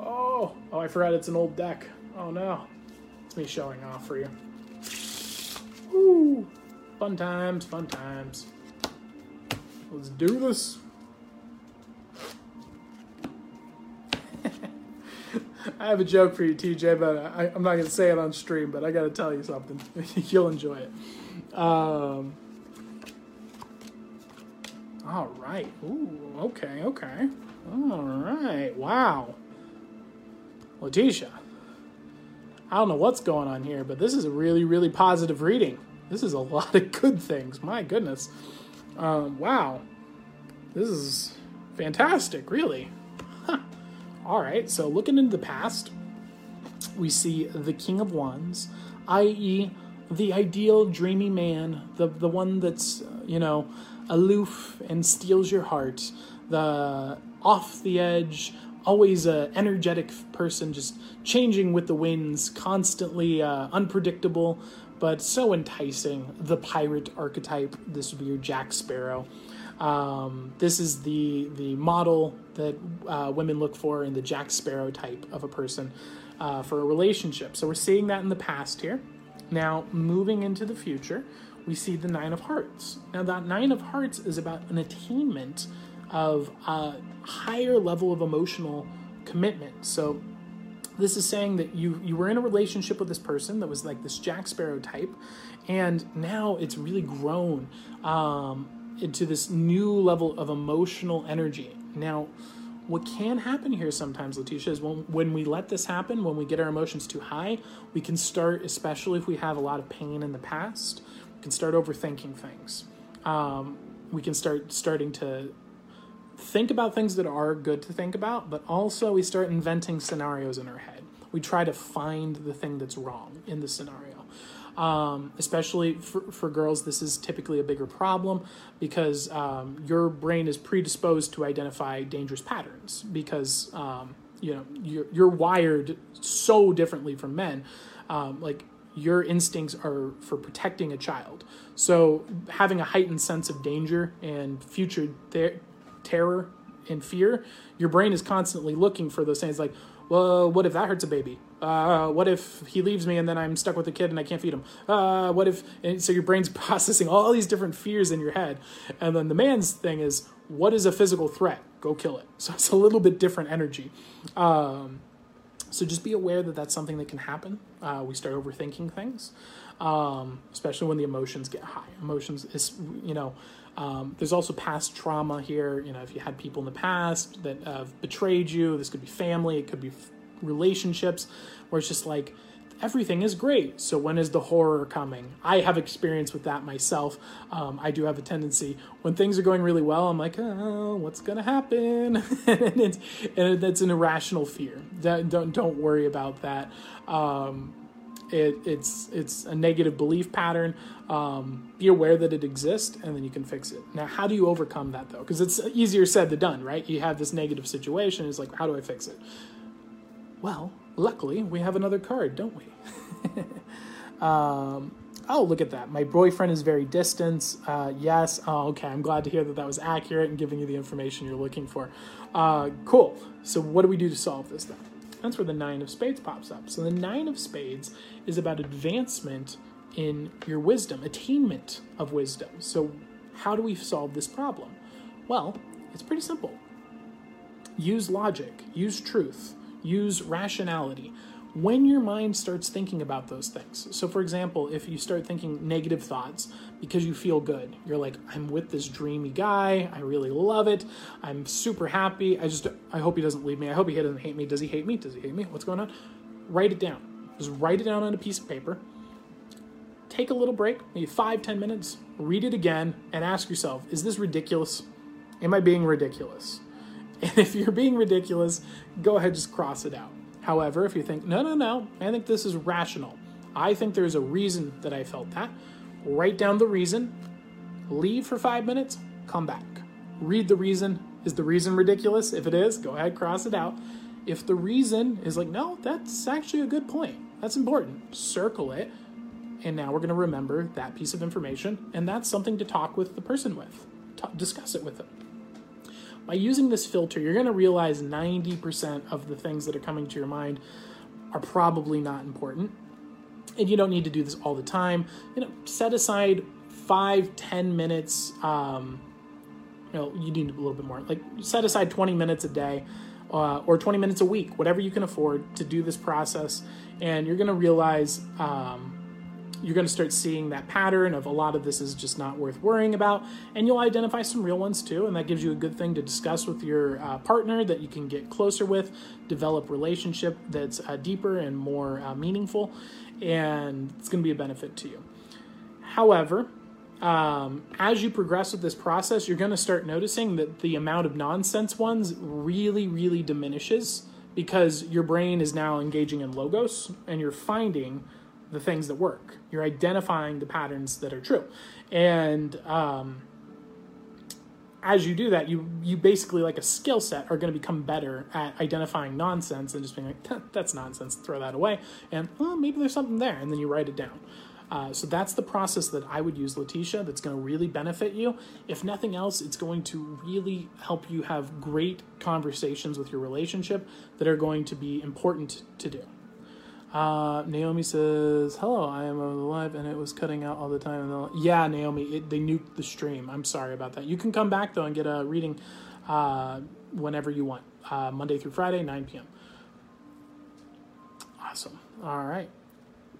Oh, oh, I forgot it's an old deck. Oh no. It's me showing off for you. Woo! Fun times, fun times. Let's do this. <laughs> I have a joke for you, TJ, but I, am not going to say it on stream. But I got to tell you something. <laughs> You'll enjoy it. Um, all right. Ooh. Okay. Okay. All right. Wow. Letitia. I don't know what's going on here, but this is a really, really positive reading. This is a <laughs> lot of good things. My goodness. Um, wow. This is fantastic, really. All right, so looking into the past, we see the King of Wands, i.e., the ideal dreamy man, the the one that's you know aloof and steals your heart, the off the edge, always a energetic person, just changing with the winds, constantly uh, unpredictable, but so enticing. The pirate archetype. This would be your Jack Sparrow. Um, this is the the model that uh, women look for in the Jack Sparrow type of a person uh, for a relationship. So we're seeing that in the past here. Now, moving into the future, we see the Nine of Hearts. Now, that Nine of Hearts is about an attainment of a higher level of emotional commitment. So this is saying that you you were in a relationship with this person that was like this Jack Sparrow type, and now it's really grown um, into this new level of emotional energy. Now, what can happen here sometimes, Letitia, is when, when we let this happen, when we get our emotions too high, we can start, especially if we have a lot of pain in the past, we can start overthinking things. Um, we can start starting to think about things that are good to think about, but also we start inventing scenarios in our head. We try to find the thing that's wrong in the scenario. Um, especially for, for girls, this is typically a bigger problem because um, your brain is predisposed to identify dangerous patterns because um, you know you're, you're wired so differently from men. Um, like your instincts are for protecting a child, so having a heightened sense of danger and future ter- terror and fear, your brain is constantly looking for those things like well, what if that hurts a baby? Uh, what if he leaves me and then I'm stuck with a kid and I can't feed him? Uh, what if? And so your brain's <laughs> processing all these different fears in your head, and then the man's thing is, what is a physical threat? Go kill it. <laughs> So it's a little bit different energy. Um, so just be aware that that's something that can happen. Uh, we start overthinking things, um, especially when the emotions get high. Emotions is, you know, um, there's also past trauma here. You know, if you had people in the past that have betrayed you, this could be family, it could be relationships, where it's just like everything is great. So when is the horror coming? I have experience with that myself. Um, I do have a tendency when things are going really well. I'm like, oh, what's gonna happen? <laughs> and it's and that's an irrational fear. Don't don't worry about that. Um, it, it's it's a negative belief pattern. Um, be aware that it exists, and then you can fix it. Now, how do you overcome that though? Because it's easier said than done, right? You have this negative situation. It's like, how do I fix it? Well, luckily, we have another card, don't we? <laughs> um, oh, look at that. My boyfriend is very distant. Uh, yes. Oh, okay. I'm glad to hear that that was accurate and giving you the information you're looking for. Uh, cool. So, what do we do to solve this then? That's where the Nine of Spades pops up. So the Nine of Spades is about advancement in your wisdom, attainment of wisdom. So, how do we solve this problem? Well, it's pretty simple. Use logic, use truth, use rationality when your mind starts thinking about those things. So, for example, if you start thinking negative thoughts because you feel good, you're like, I'm with this dreamy guy. I really love it. I'm super happy. I just, I hope he doesn't leave me. I hope he doesn't hate me. Does he hate me? Does he hate me? What's going on? Write it down. Just write it down on a piece of paper. Take a little break, maybe five, ten minutes, read it again, and ask yourself, is this ridiculous? Am I being ridiculous? <laughs> And if you're being ridiculous, go ahead, just cross it out. However, if you think, no, no, no, I think this is rational, I think there's a reason that I felt that, write down the reason, leave for five minutes, come back. Read the reason. Is the reason ridiculous? If it is, go ahead, cross it out. If the reason is like, no, that's actually a good point, that's important, circle it. And now we're going to remember that piece of information, and that's something to talk with the person with, discuss it with them. By using this filter, you're going to realize 90% of the things that are coming to your mind are probably not important. And you don't need to do this all the time. You know, set aside five, ten minutes. Um, you know, you need a little bit more. Like, set aside 20 minutes a day uh, or 20 minutes a week, whatever you can afford to do this process. And you're going to realize um, you're going to start seeing that pattern of a lot of this is just not worth worrying about and you'll identify some real ones too and that gives you a good thing to discuss with your uh, partner that you can get closer with develop relationship that's uh, deeper and more uh, meaningful and it's going to be a benefit to you. However um, as you progress with this process you're going to start noticing that the amount of nonsense ones really really diminishes because your brain is now engaging in logos and you're finding the things that work. You're identifying the patterns that are true, and um, as you do that, you you basically like a skill set are going to become better at identifying nonsense and just being like that's nonsense, throw that away, and oh maybe there's something there, and then you write it down. Uh, so that's the process that I would use, Letitia. That's going to really benefit you. If nothing else, it's going to really help you have great conversations with your relationship that are going to be important to do. Uh, Naomi says, "Hello, I am alive, and it was cutting out all the time." yeah, Naomi, it, they nuked the stream. I'm sorry about that. You can come back though and get a reading uh, whenever you want, uh, Monday through Friday, 9 p.m. Awesome. All right.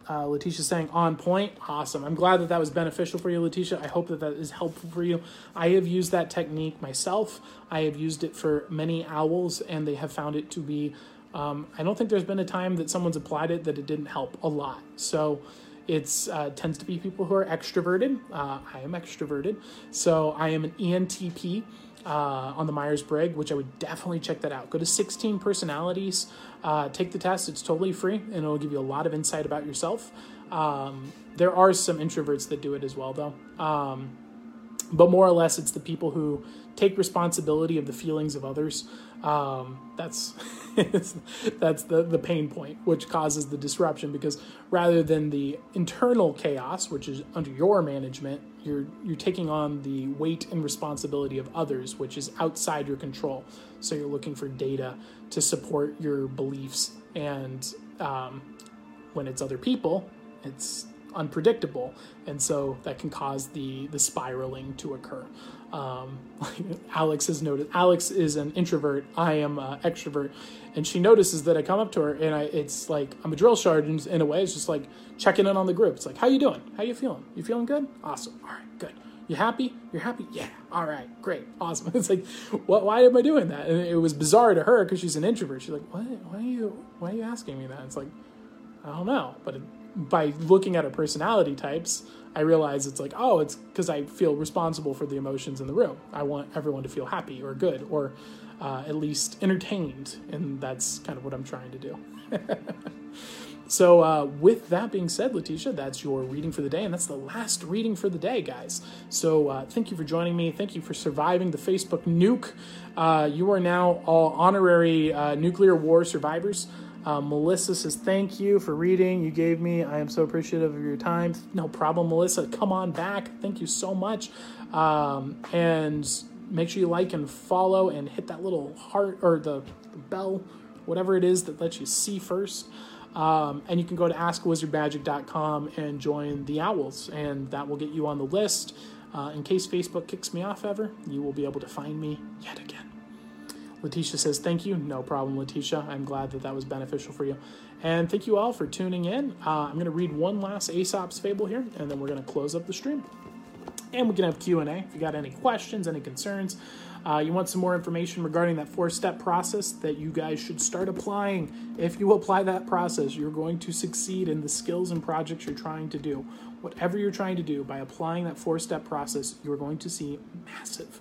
Uh, Letitia saying on point. Awesome. I'm glad that that was beneficial for you, Letitia. I hope that that is helpful for you. I have used that technique myself. I have used it for many owls, and they have found it to be. Um, I don't think there's been a time that someone's applied it that it didn't help a lot. So it uh, tends to be people who are extroverted. Uh, I am extroverted, so I am an ENTP uh, on the Myers Briggs, which I would definitely check that out. Go to 16 Personalities, uh, take the test. It's totally free, and it'll give you a lot of insight about yourself. Um, there are some introverts that do it as well, though. Um, but more or less, it's the people who take responsibility of the feelings of others. Um, that's <laughs> that's the the pain point, which causes the disruption. Because rather than the internal chaos, which is under your management, you're you're taking on the weight and responsibility of others, which is outside your control. So you're looking for data to support your beliefs, and um, when it's other people, it's unpredictable, and so that can cause the the spiraling to occur. Um, <laughs> Alex has noticed. Alex is an introvert. I am an extrovert, and she notices that I come up to her, and I it's like I'm a drill sergeant in a way. It's just like checking in on the group. It's like, how you doing? How you feeling? You feeling good? Awesome. All right, good. You happy? You're happy? Yeah. All right, great, awesome. <laughs> It's like, what? Why am I doing that? And it was bizarre to her because she's an introvert. She's like, what? Why are you? Why are you asking me that? It's like, I don't know, but. It, by looking at our personality types, I realize it's like, oh, it's because I feel responsible for the emotions in the room. I want everyone to feel happy or good or uh, at least entertained, and that's kind of what I'm trying to do. <laughs> so, uh, with that being said, Letitia, that's your reading for the day, and that's the last reading for the day, guys. So, uh, thank you for joining me. Thank you for surviving the Facebook nuke. Uh, you are now all honorary uh, nuclear war survivors. Uh, Melissa says, Thank you for reading. You gave me. I am so appreciative of your time. No problem, Melissa. Come on back. Thank you so much. Um, and make sure you like and follow and hit that little heart or the, the bell, whatever it is that lets you see first. Um, and you can go to askwizardmagic.com and join the Owls, and that will get you on the list. Uh, in case Facebook kicks me off ever, you will be able to find me yet again. Letitia says, Thank you. No problem, Letitia. I'm glad that that was beneficial for you. And thank you all for tuning in. Uh, I'm going to read one last Aesop's fable here, and then we're going to close up the stream. And we can have Q&A. If you got any questions, any concerns, uh, you want some more information regarding that four-step process that you guys should start applying. If you apply that process, you're going to succeed in the skills and projects you're trying to do. Whatever you're trying to do, by applying that four-step process, you're going to see massive,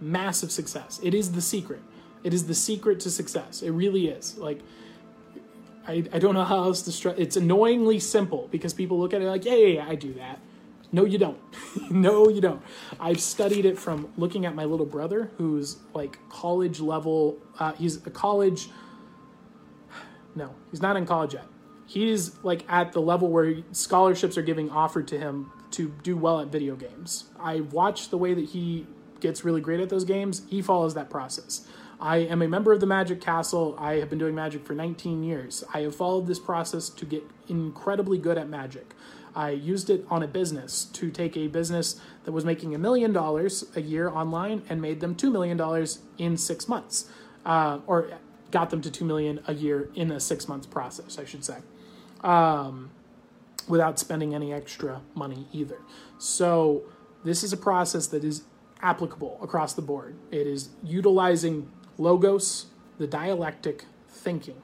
massive success. It is the secret. It is the secret to success. It really is. Like, I, I don't know how else to stress. It's annoyingly simple because people look at it like, yeah, yeah, I do that. No, you don't. <laughs> no, you don't. I've studied it from looking at my little brother, who's like college level. Uh, he's a college. No, he's not in college yet. He's like at the level where scholarships are giving offered to him to do well at video games. I watch the way that he gets really great at those games. He follows that process. I am a member of the Magic Castle. I have been doing Magic for 19 years. I have followed this process to get incredibly good at Magic. I used it on a business to take a business that was making a million dollars a year online and made them $2 million in six months, uh, or got them to 2 million a year in a six months process, I should say, um, without spending any extra money either. So, this is a process that is applicable across the board. It is utilizing Logos, the dialectic thinking.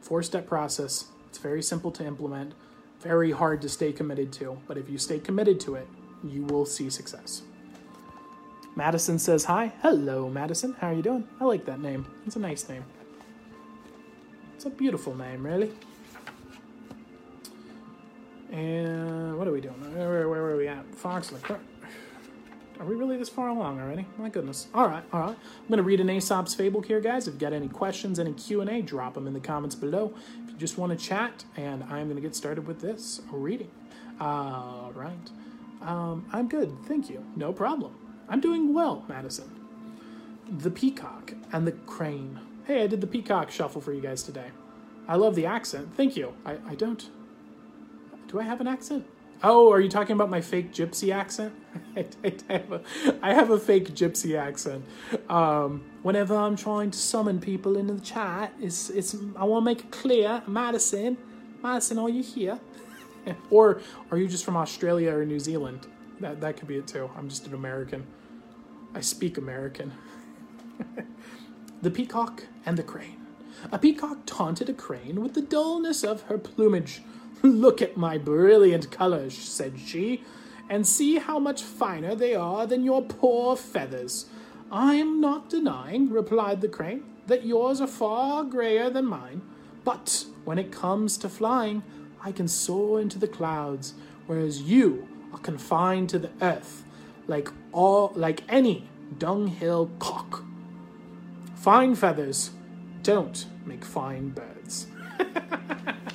Four step process. It's very simple to implement, very hard to stay committed to, but if you stay committed to it, you will see success. Madison says hi. Hello, Madison. How are you doing? I like that name. It's a nice name. It's a beautiful name, really. And what are we doing? Where, where, where are we at? Fox the are we really this far along already? My goodness. All right, all right. I'm to read an Aesop's Fable here, guys. If you've got any questions, any Q&A, drop them in the comments below. If you just want to chat, and I'm to get started with this reading. All right. Um, I'm good, thank you. No problem. I'm doing well, Madison. The Peacock and the Crane. Hey, I did the Peacock shuffle for you guys today. I love the accent. Thank you. I, I don't... Do I have an accent? Oh, are you talking about my fake gypsy accent? <laughs> I, I, have, a, I have a fake gypsy accent. Um, whenever I'm trying to summon people into the chat, it's, it's I want to make it clear, Madison, Madison, are you here? <laughs> or are you just from Australia or New Zealand? That that could be it too. I'm just an American. I speak American. <laughs> the peacock and the crane. A peacock taunted a crane with the dullness of her plumage. <laughs> Look at my brilliant colors, said she, and see how much finer they are than your poor feathers. I am not denying, replied the crane, that yours are far grayer than mine, but when it comes to flying, I can soar into the clouds, whereas you are confined to the earth, like all like any dunghill cock. Fine feathers don't make fine birds. <laughs>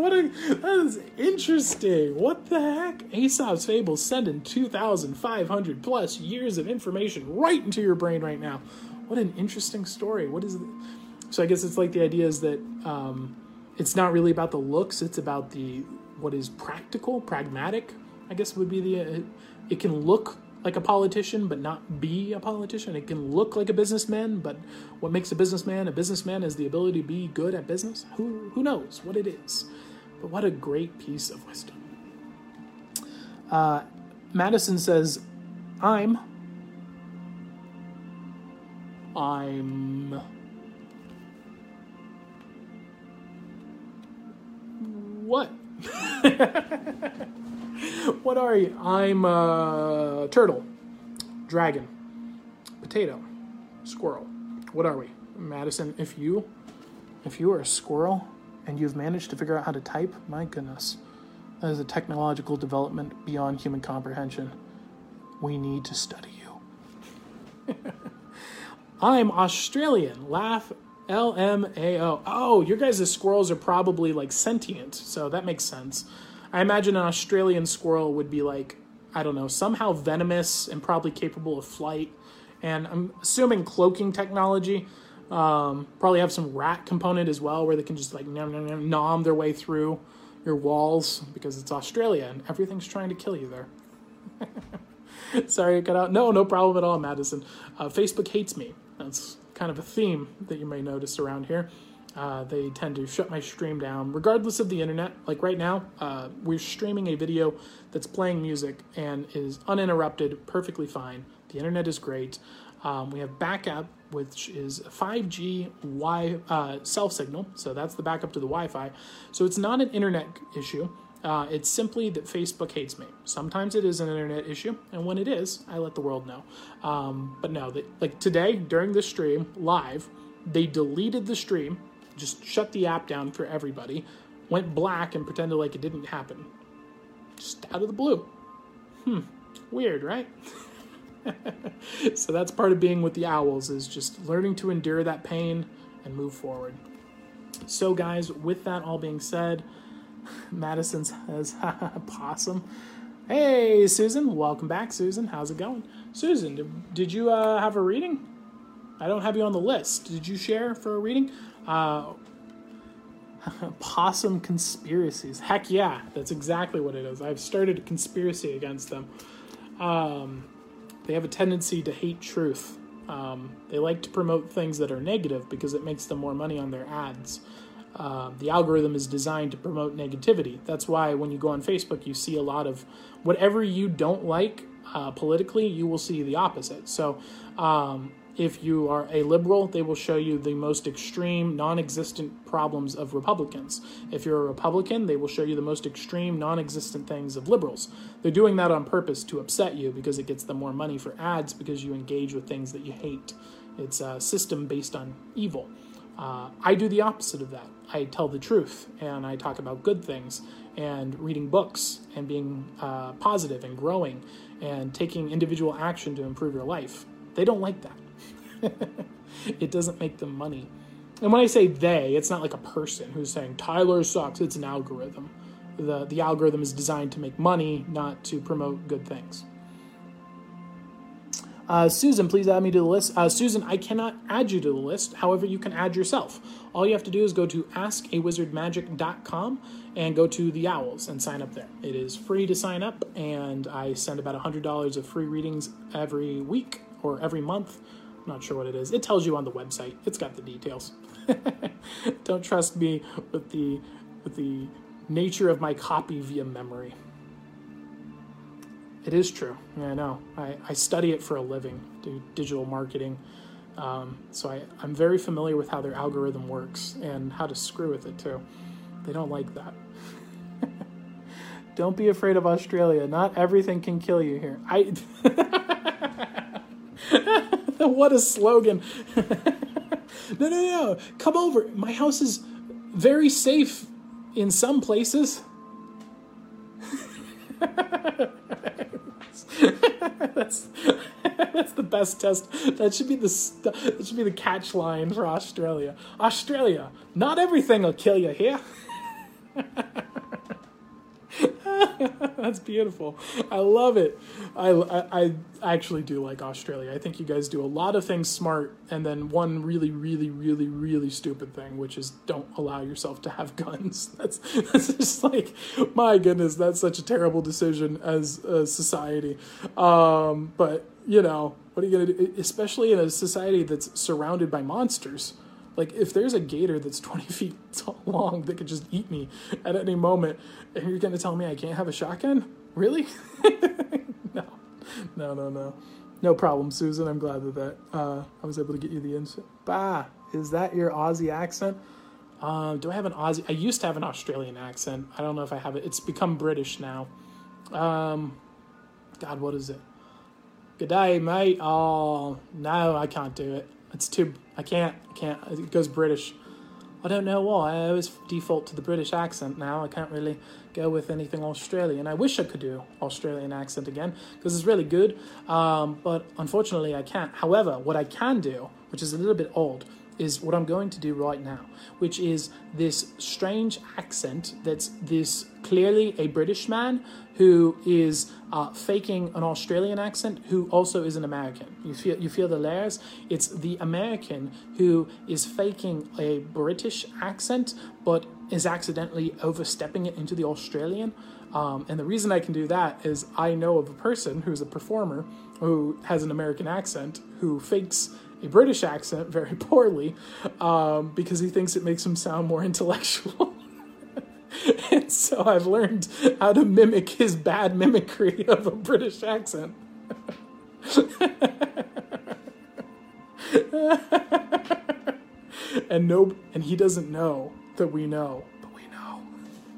what a that is interesting. What the heck? Aesop's Fables sending 2,500 plus years of information right into your brain right now. What an interesting story. What is it? So I guess it's like the idea is that um, it's not really about the looks; it's about the what is practical, pragmatic. I guess would be the. Uh, it can look like a politician but not be a politician. It can look like a businessman, but what makes a businessman a businessman is the ability to be good at business. Who who knows what it is? But what a great piece of wisdom. Uh, Madison says, "I'm." I'm what? <laughs> what are you? I'm a turtle, dragon, potato, squirrel. What are we? Madison, if you if you are a squirrel and you've managed to figure out how to type, my goodness. That is a technological development beyond human comprehension. We need to study you. <laughs> I'm Australian. Laugh LMAO. Oh, your guys' squirrels are probably like sentient, so that makes sense. I imagine an Australian squirrel would be like, I don't know, somehow venomous and probably capable of flight. And I'm assuming cloaking technology. Um, probably have some rat component as well, where they can just like nom, nom, nom, nom their way through your walls because it's Australia and everything's trying to kill you there. <laughs> Sorry, I cut out. No, no problem at all, Madison. Uh, Facebook hates me. That's kind of a theme that you may notice around here. Uh, they tend to shut my stream down regardless of the internet. Like right now, uh, we're streaming a video that's playing music and is uninterrupted, perfectly fine. The internet is great. Um, we have backup, which is 5G Wi uh, self signal, so that's the backup to the Wi-Fi. So it's not an internet issue. Uh, it's simply that Facebook hates me. Sometimes it is an internet issue, and when it is, I let the world know. Um, but no, they, like today during the stream live, they deleted the stream, just shut the app down for everybody, went black, and pretended like it didn't happen. Just out of the blue. Hmm, weird, right? <laughs> <laughs> so that's part of being with the owls is just learning to endure that pain and move forward. So, guys, with that all being said. <laughs> Madison says, <laughs> possum. Hey, Susan. Welcome back, Susan. How's it going? Susan, did, did you uh, have a reading? I don't have you on the list. Did you share for a reading? Uh, possum conspiracies. Heck yeah, that's exactly what it is. I've started a conspiracy against them. Um, they have a tendency to hate truth. Um, they like to promote things that are negative because it makes them more money on their ads. Uh, the algorithm is designed to promote negativity. That's why when you go on Facebook, you see a lot of whatever you don't like uh, politically, you will see the opposite. So, um, if you are a liberal, they will show you the most extreme, non existent problems of Republicans. If you're a Republican, they will show you the most extreme, non existent things of liberals. They're doing that on purpose to upset you because it gets them more money for ads because you engage with things that you hate. It's a system based on evil. Uh, I do the opposite of that. I tell the truth and I talk about good things and reading books and being uh, positive and growing and taking individual action to improve your life. They don't like that. <laughs> it doesn't make them money. And when I say they, it's not like a person who's saying Tyler sucks. It's an algorithm. The, the algorithm is designed to make money, not to promote good things. Uh, Susan, please add me to the list. Uh, Susan, I cannot add you to the list. However, you can add yourself. All you have to do is go to askawizardmagic.com and go to the Owls and sign up there. It is free to sign up, and I send about $100 of free readings every week or every month. Not sure what it is. It tells you on the website. It's got the details. <laughs> Don't trust me with the with the nature of my copy via memory. It is true. Yeah, I know. I, I study it for a living, do digital marketing. Um, so I, I'm very familiar with how their algorithm works and how to screw with it too. They don't like that. <laughs> don't be afraid of Australia. Not everything can kill you here. I. <laughs> <laughs> what a slogan. <laughs> no, no, no. Come over. My house is very safe in some places. <laughs> that's that's the best test. That should be the that should be the catch line for Australia. Australia, not everything will kill you here. <laughs> That's beautiful. I love it. I, I, I, actually do like Australia. I think you guys do a lot of things smart, and then one really, really, really, really stupid thing, which is don't allow yourself to have <laughs> guns. That's that's just like, my goodness, that's such a terrible decision as a society. Um, but you know, what are you gonna do? Especially in a society that's surrounded by monsters. Like if there's a gator that's <laughs> 20 feet long that could just eat me at any moment, and you're gonna tell me I can't have a shotgun? Really? <laughs> no, no, no, no. No problem, Susan. I'm glad that that uh, I was able to get you the instant. Bah, is that your Aussie accent? Um, do I have an Aussie? I used to have an Australian accent. I don't know if I have it. It's become British now. Um, God, what is it? Good day, mate. Oh no, I can't do it. It's too. I can't. I can't. It goes British. I don't know why. I always default to the British accent now. I can't really go with anything Australian. I wish I could do Australian accent again because it's really good, um, but unfortunately I can't. However, what I can do, which is a little bit old, is what I'm going to do right now, which is this strange accent that's this clearly a British man who is uh, faking an Australian accent, who also is an American. You feel you feel the layers. It's the American who is faking a British accent, but is accidentally overstepping it into the Australian. Um, and the reason I can do that is I know of a person who's a performer who has an American accent who fakes a British accent very <laughs> poorly um, because he thinks it makes him sound more <laughs> intellectual. <laughs> and so I've learned how to mimic his bad mimicry <laughs> of a British accent. <laughs> and no and he doesn't know that we know but we know.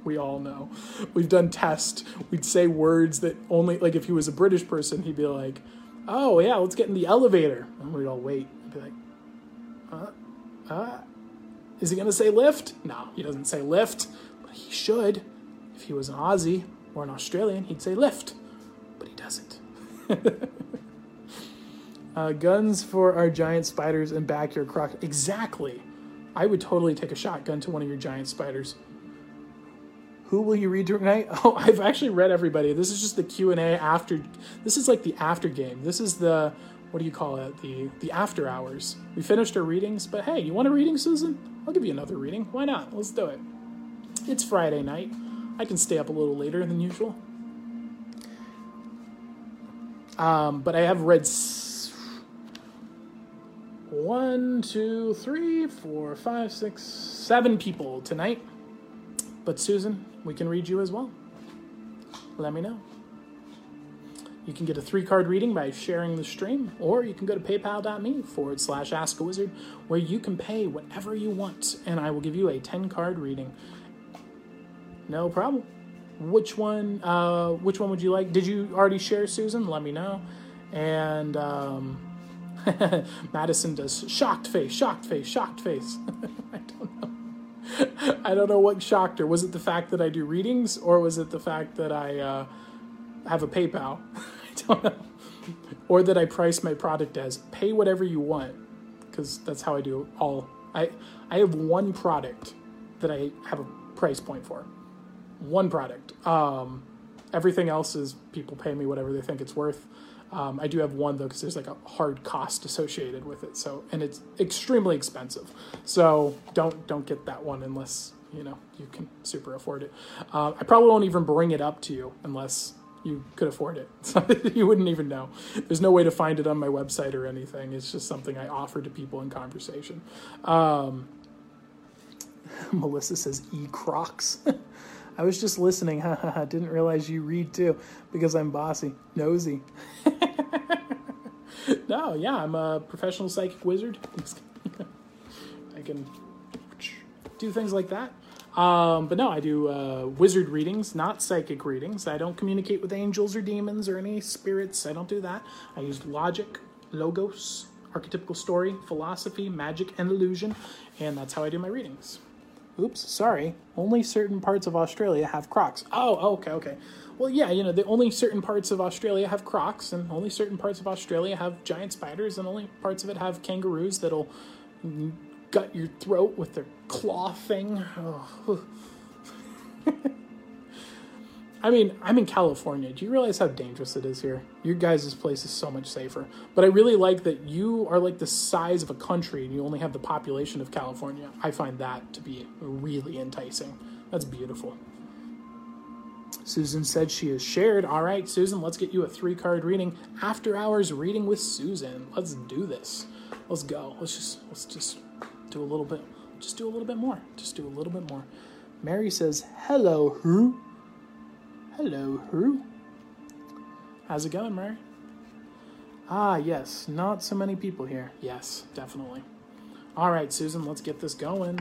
We all know. We've done tests. We'd say words that only like if he was a british person he'd be like oh yeah let's get in the elevator. And we'd all wait be like uh uh is he gonna say lift? No he doesn't say lift he should. If he was an Aussie or an Australian, he'd say lift, but he doesn't. <laughs> uh, guns for our giant spiders and backyard croc. Exactly. I would totally take a shotgun to one of your giant spiders. Who will you read tonight? <laughs> Oh, I've actually read everybody. This is just the Q and A after. This is like the after game. This is the what do you call it? The the after hours. We finished our readings, but hey, you want a reading, Susan? I'll give you another reading. Why not? Let's do it. It's Friday night. I can stay up a little later than usual. Um, but I have read s- one, two, three, four, five, six, seven people tonight. But Susan, we can read you as well. Let me know. You can get a three card reading by sharing the stream, or you can go to paypal.me forward slash ask a wizard, where you can pay whatever you want, and I will give you a 10 card reading. No problem. Which one? Uh, which one would you like? Did you already share, Susan? Let me know. And um, <laughs> Madison does shocked face, shocked face, shocked face. <laughs> I don't know. I don't know what shocked her. Was it the fact that I do readings, or was it the fact that I uh, have a PayPal? <laughs> I don't know. Or that I price my product as pay whatever you want, because that's how I do all. I I have one product that I have a price point for one product. Um, everything else is people pay me whatever they think it's worth. Um, I do have one though because there's like a hard cost associated with it. So and it's extremely expensive. So don't don't get that one unless you know you can super afford it. Uh, I probably won't even bring it up to you unless you could afford it. <laughs> You wouldn't even know. There's no way to find it on my website or anything. It's just something I offer to people in conversation. Um, <laughs> Melissa says e Crocs. <laughs> I was just listening. Ha ha ha. Didn't realize you read too because I'm bossy, nosy. <laughs> no, yeah, I'm a professional psychic wizard. <laughs> <laughs> I can do things like that. Um, but no, I do uh, wizard readings, not psychic readings. I don't communicate with angels or demons or any spirits. I don't do that. I use logic, logos, archetypical story, philosophy, magic, and illusion, and that's how I do my readings. Oops, sorry. Only certain parts of Australia have crocs. Oh, okay, okay. Well, yeah, you know, the only certain parts of Australia have crocs, and only certain parts of Australia have giant spiders, and only parts of it have kangaroos that'll gut your throat with their claw thing. Oh. <laughs> I mean, I'm in California. Do you realize how dangerous it is here? Your guys' place is so much safer. But I really like that you are like the size of a country and you only have the population of California. I find that to be really enticing. That's beautiful. Susan said she is shared. All right, Susan, let's get you a three card reading. After hours reading with Susan. Let's do this. Let's go. Let's just let's just do a little bit. Just do a little bit more. Just do a little bit more. Mary says, "Hello, who?" Hello, who? How's it going, Mary? Ah, yes, not so many people here. Yes, definitely. All right, Susan, let's get this going.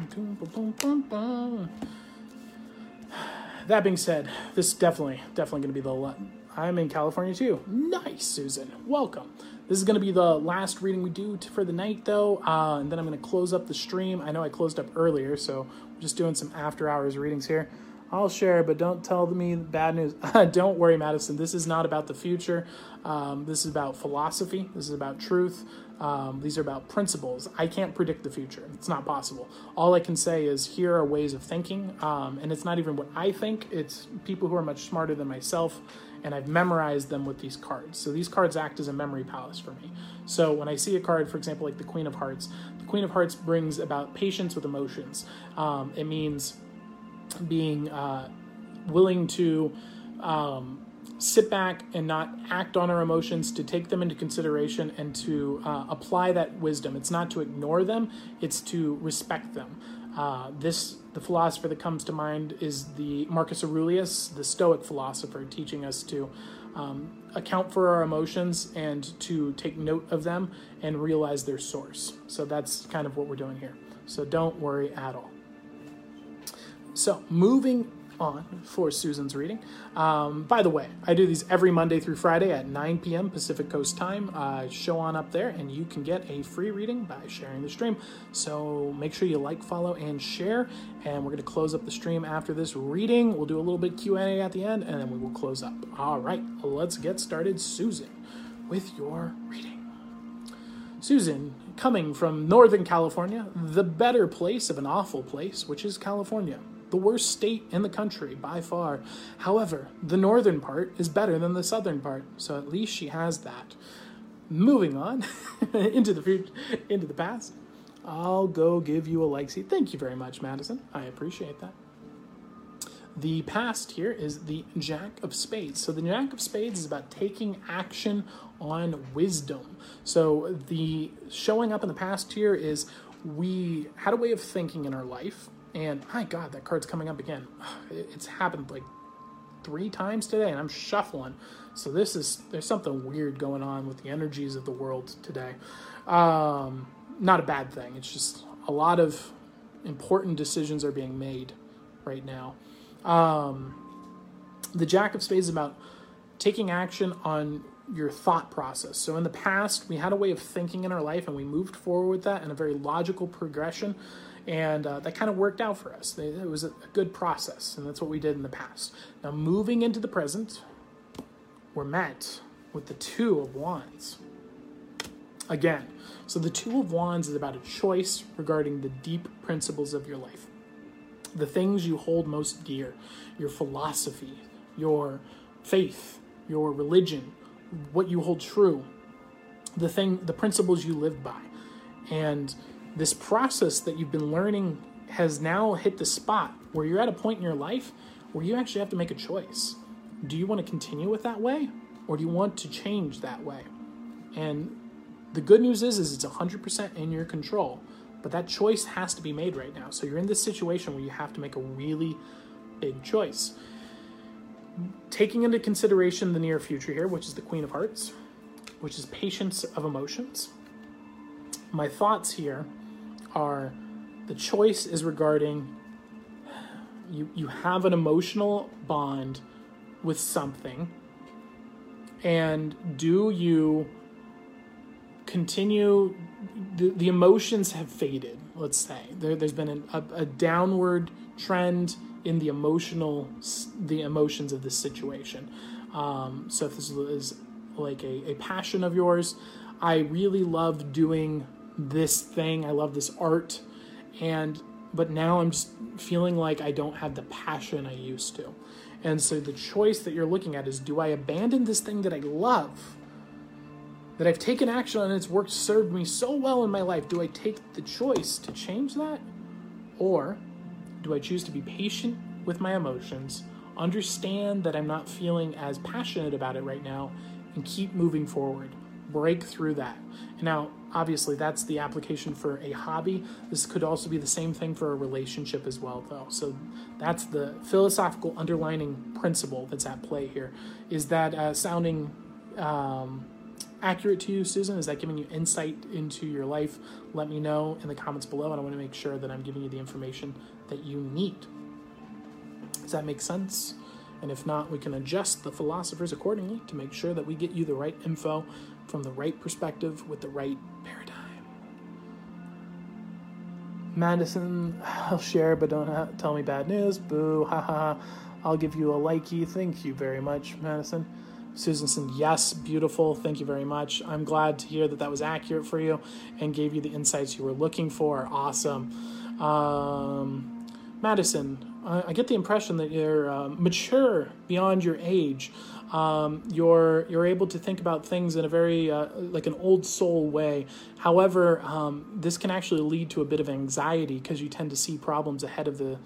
That being said, this is definitely, definitely going to be the. I'm in California too. Nice, Susan. Welcome. This is going to be the last reading we do for the night, though, uh, and then I'm going to close up the stream. I know I closed up earlier, so we're just doing some after hours readings here. I'll share, but don't tell me bad news. <laughs> don't worry, Madison. This is not about the future. Um, this is about philosophy. This is about truth. Um, these are about principles. I can't predict the future. It's not possible. All I can say is here are ways of thinking, um, and it's not even what I think. It's people who are much smarter than myself, and I've memorized them with these cards. So these cards act as a memory palace for me. So when I see a card, for example, like the Queen of Hearts, the Queen of Hearts brings about patience with emotions. Um, it means being uh, willing to um, sit back and not act on our emotions, to take them into consideration and to uh, apply that wisdom. It's not to ignore them, it's to respect them. Uh, this the philosopher that comes to mind is the Marcus Aurelius, the Stoic philosopher, teaching us to um, account for our emotions and to take note of them and realize their source. So that's kind of what we're doing here. So don't worry at all. So, moving on for Susan's reading. Um, by the way, I do these every Monday through Friday at 9 p.m. Pacific Coast time. Uh, show on up there, and you can get a free reading by sharing the stream. So make sure you like, follow, and share. And we're going to close up the stream after this reading. We'll do a little bit Q&A at the end, and then we will close up. All right, let's get started, Susan, with your reading. Susan, coming from Northern California, the better place of an awful place, which is California the worst state in the country by far. However, the northern part is better than the southern part, so at least she has that. Moving on <laughs> into the future, into the past, I'll go give you a like. See, thank you very much, Madison. I appreciate that. The past here is the Jack of Spades. So the Jack of Spades is about taking action on wisdom. So the showing up in the past here is we had a way of thinking in our life and my God, that card's coming up again. <sighs> It's happened like three times today, and I'm shuffling. So this is there's something weird going on with the energies of the world today. Um, not a bad thing. It's just a lot of important decisions are being made right now. Um, the Jack of Spades is about taking action on your thought process. So in the past, we had a way of thinking in our life, and we moved forward with that in a very logical progression and uh, that kind of worked out for us. It was a good process, and that's what we did in the past. Now, moving into the present, we're met with the Two of Wands. Again, so the Two of Wands is about a choice regarding the deep principles of your life, the things you hold most dear, your philosophy, your faith, your religion, what you hold true, the thing, the principles you live by. And this process that you've been learning has now hit the spot where you're at a point in your life where you actually have to make a choice. Do you want to continue with that way or do you want to change that way? And the good news is is it's 100% in your control, but that choice has to be made right now. So you're in this situation where you have to make a really big choice. Taking into consideration the near future here, which is the Queen of Hearts, which is patience of emotions. My thoughts here are the choice is regarding you you have an emotional bond with something and do you continue the, the emotions have faded let's say. There, there's been a, a downward trend in the emotional the emotions of this situation. Um, so if this is like a, a passion of yours i really love doing this thing i love this art and but now i'm just feeling like i don't have the passion i used to and so the choice that you're looking at is do i abandon this thing that i love that I've taken action on and it's worked served me so well in my life, do I take the choice to change that? Or do I choose to be patient with my emotions, understand that I'm not feeling as passionate about it right now, and keep moving forward? Break through that. Now, obviously, that's the application for a hobby. This could also be the same thing for a relationship as well, though. So that's the philosophical underlining principle that's at play here. Is that uh, sounding um, accurate to you, Susan? Is that giving you insight into your life? Let me know in the comments below, and I want to make sure that I'm giving you the information that you need. Does that make sense? And if not, we can adjust the philosophers accordingly to make sure that we get you the right info from the right perspective with the right paradigm. Madison, I'll share, but don't tell me bad news. Boo, ha ha. I'll give you a likey. Thank you very much, Madison. Susan said, Yes, beautiful. Thank you very much. I'm glad to hear that that was accurate for you and gave you the insights you were looking for. Awesome. Um, Madison, I get the impression that you're uh, mature beyond your age. Um, you're you're able to think about things in a very uh, like an old soul way. However, um, this can actually lead to a bit of anxiety because you tend to see problems ahead of the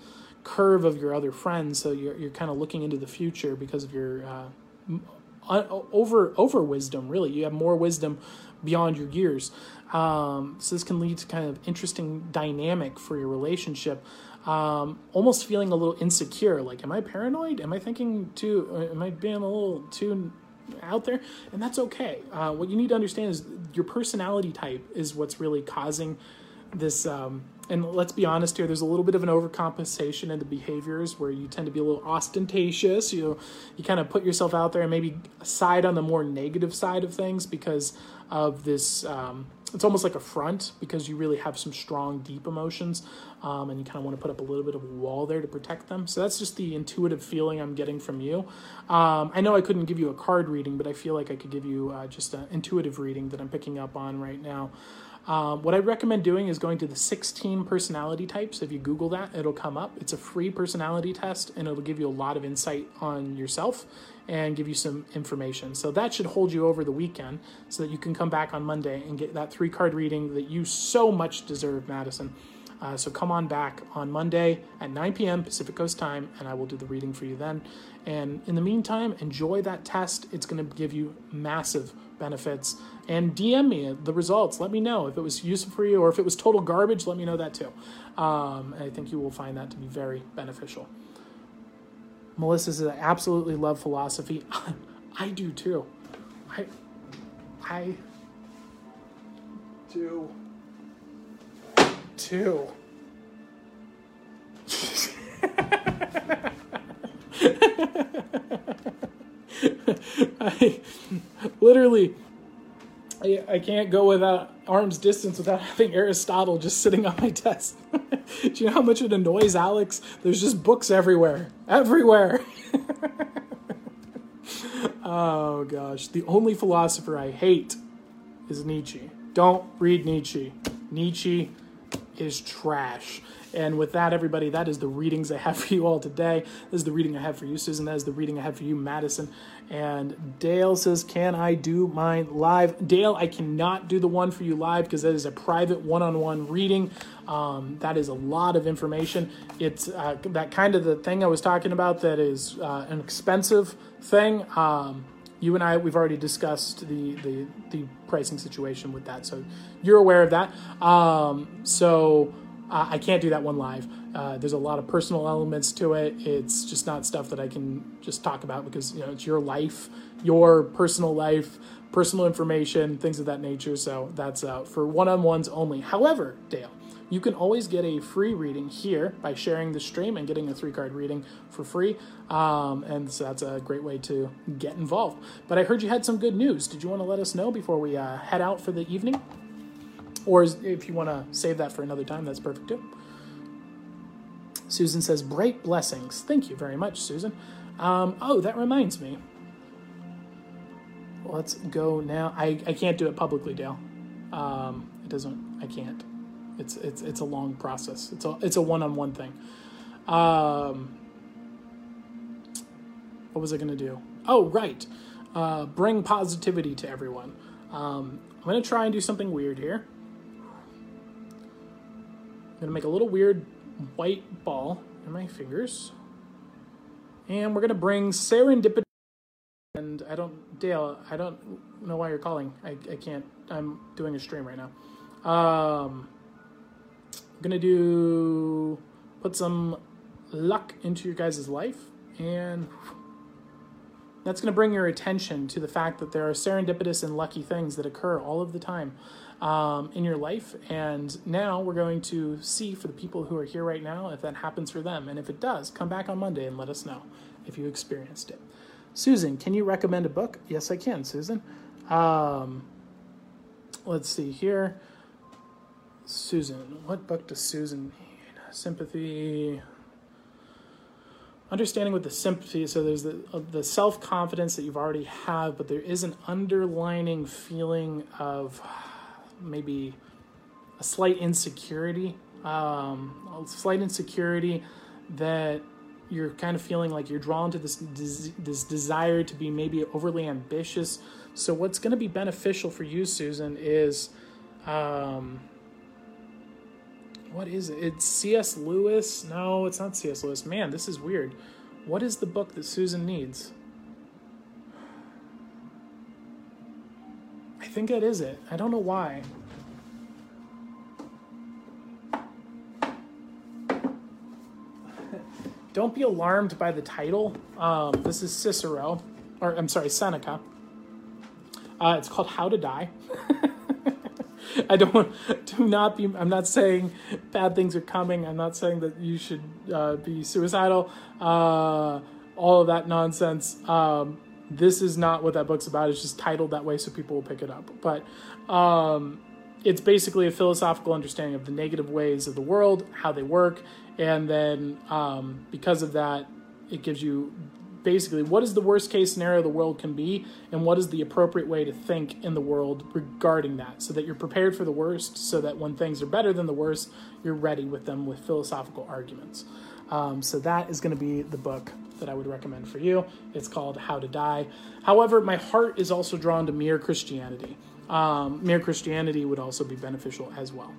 curve of your other friends. So you're you're kind of looking into the future because of your uh, over over wisdom. Really, you have more wisdom beyond your years. Um, so this can lead to kind of interesting dynamic for your relationship. Um, almost feeling a little insecure. Like, am I paranoid? Am I thinking too? Am I being a little too out there? And that's okay. Uh, what you need to understand is your personality type is what's really causing this um, and let's be honest here there's a little bit of an overcompensation in the behaviors where you tend to be a little ostentatious you you kind of put yourself out there and maybe side on the more negative side of things because of this um, it's almost like a front because you really have some strong deep emotions um, and you kind of want to put up a little bit of a wall there to protect them so that's just the intuitive feeling i'm getting from you um, i know i couldn't give you a card reading but i feel like i could give you uh, just an intuitive reading that i'm picking up on right now um, what I recommend doing is going to the 16 personality types. If you Google that, it'll come up. It's a free personality test and it'll give you a lot of insight on yourself and give you some information. So that should hold you over the weekend so that you can come back on Monday and get that three card reading that you so much deserve, Madison. Uh, so come on back on Monday at 9 p.m. Pacific Coast time, and I will do the reading for you then. And in the meantime, enjoy that test. It's going to give you massive benefits. And DM me the results. Let me know if it was useful for you or if it was total garbage. Let me know that too. Um, I think you will find that to be very beneficial. Melissa says, I absolutely love philosophy. <laughs> I do too. I, I do too. <laughs> I literally I, I can't go without arm's distance without <laughs> having Aristotle just sitting on my desk. <laughs> Do you know how much it annoys Alex? There's just books everywhere. Everywhere. <laughs> oh gosh. The only philosopher I hate is Nietzsche. Don't read Nietzsche. Nietzsche is trash. And with that, everybody, that is the readings I have for you all today. This is the reading I have for you, Susan. That is the reading I have for you, Madison. And Dale says, Can I do mine live? Dale, I cannot do the one for you live because that is a private one on one reading. Um, that is a lot of information. It's uh, that kind of the thing I was talking about that is uh, an expensive thing. Um, you and I, we've already discussed the, the, the pricing situation with that. So you're aware of that. Um, so I can't do that one live. Uh, there's a lot of personal elements to it. It's just not stuff that I can just talk about because you know it's your life, your personal life, personal information, things of that nature. So that's uh, for one-on-ones only. However, Dale, you can always get a free reading here by sharing the stream and getting a three-card reading for free. Um, and so that's a great way to get involved. But I heard you had some good news. Did you want to let us know before we uh, head out for the evening? Or if you want to save that for another time, that's perfect too. Susan says, Bright blessings. Thank you very much, Susan. Um, oh, that reminds me. Let's go now. I, I can't do it publicly, Dale. Um, it doesn't, I can't. It's, it's, it's a long process. It's a, it's a one-on-one thing. Um, what was I going to do? Oh, right. Uh, bring positivity to everyone. Um, I'm going to try and do something weird here to make a little weird white ball in my fingers. And we're to bring serendipity. And I don't, Dale, I don't know why you're calling. I, I can't, I'm doing a stream right now. Um, I'm to do, put some luck into your guys' life. And that's to bring your attention to the fact that there are serendipitous and lucky things that occur all of the time um, in your life. And now we're going to see for the people who are here right now if that happens for them. And if it does, come back on Monday and let us know if you experienced it. Susan, can you recommend a book? Yes, I can, Susan. Um, let's see here. Susan, what book does Susan need? Sympathy understanding with the sympathy so there's the, uh, the self-confidence that you've already have but there is an underlining feeling of maybe a slight insecurity um, a slight insecurity that you're kind of feeling like you're drawn to this this desire to be maybe overly ambitious so what's going to be beneficial for you susan is um, what is it? It's C.S. Lewis. No, it's not C.S. Lewis. Man, this is weird. What is the book that Susan needs? I think that is it. I don't know why. <laughs> don't be alarmed by the title. Um, this is Cicero, or I'm sorry, Seneca. Uh, it's called How to Die. <laughs> I don't wanna do not be. I'm not saying bad things are coming. I'm not saying that you should uh, be suicidal. Uh, all of that nonsense. Um, this is not what that book's about. It's just titled that way so people will pick it up. But um, it's basically a philosophical understanding of the negative ways of the world, how they work, and then um, because of that, it gives you basically what is the worst case scenario the world can be and what is the appropriate way to think in the world regarding that so that you're prepared for the worst so that when things are better than the worst you're ready with them with philosophical arguments um, so that is going to be the book that i would recommend for you it's called how to die however my heart is also drawn to mere christianity um, mere christianity would also be beneficial as well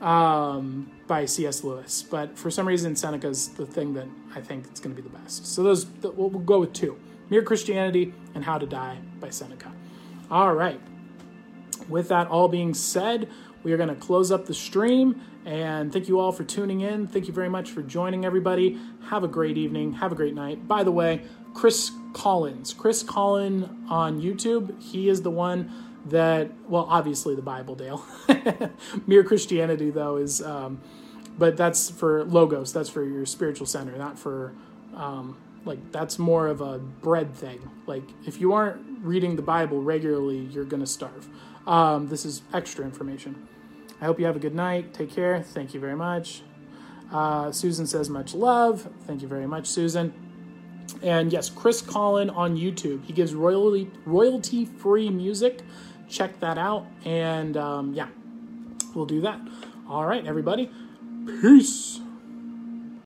um, by C.S. Lewis. But for some reason, Seneca's the thing that I think is going to be the best. So those we'll, we'll go with two: Mere Christianity and How to Die by Seneca. All right. With that all being said, we are going to close up the stream and thank you all for tuning in. Thank you very much for joining everybody. Have a great evening. Have a great night. By the way, Chris Collins, Chris Collins on YouTube, he is the one that well obviously the bible dale <laughs> mere christianity though is um, but that's for logos that's for your spiritual center not for um, like that's more of a bread thing like if you aren't reading the bible regularly you're going to starve um, this is extra information i hope you have a good night take care thank you very much uh, susan says much love thank you very much susan and yes chris collin on youtube he gives royalty royalty free music check that out. And um, yeah, we'll do that. All right, everybody. Peace.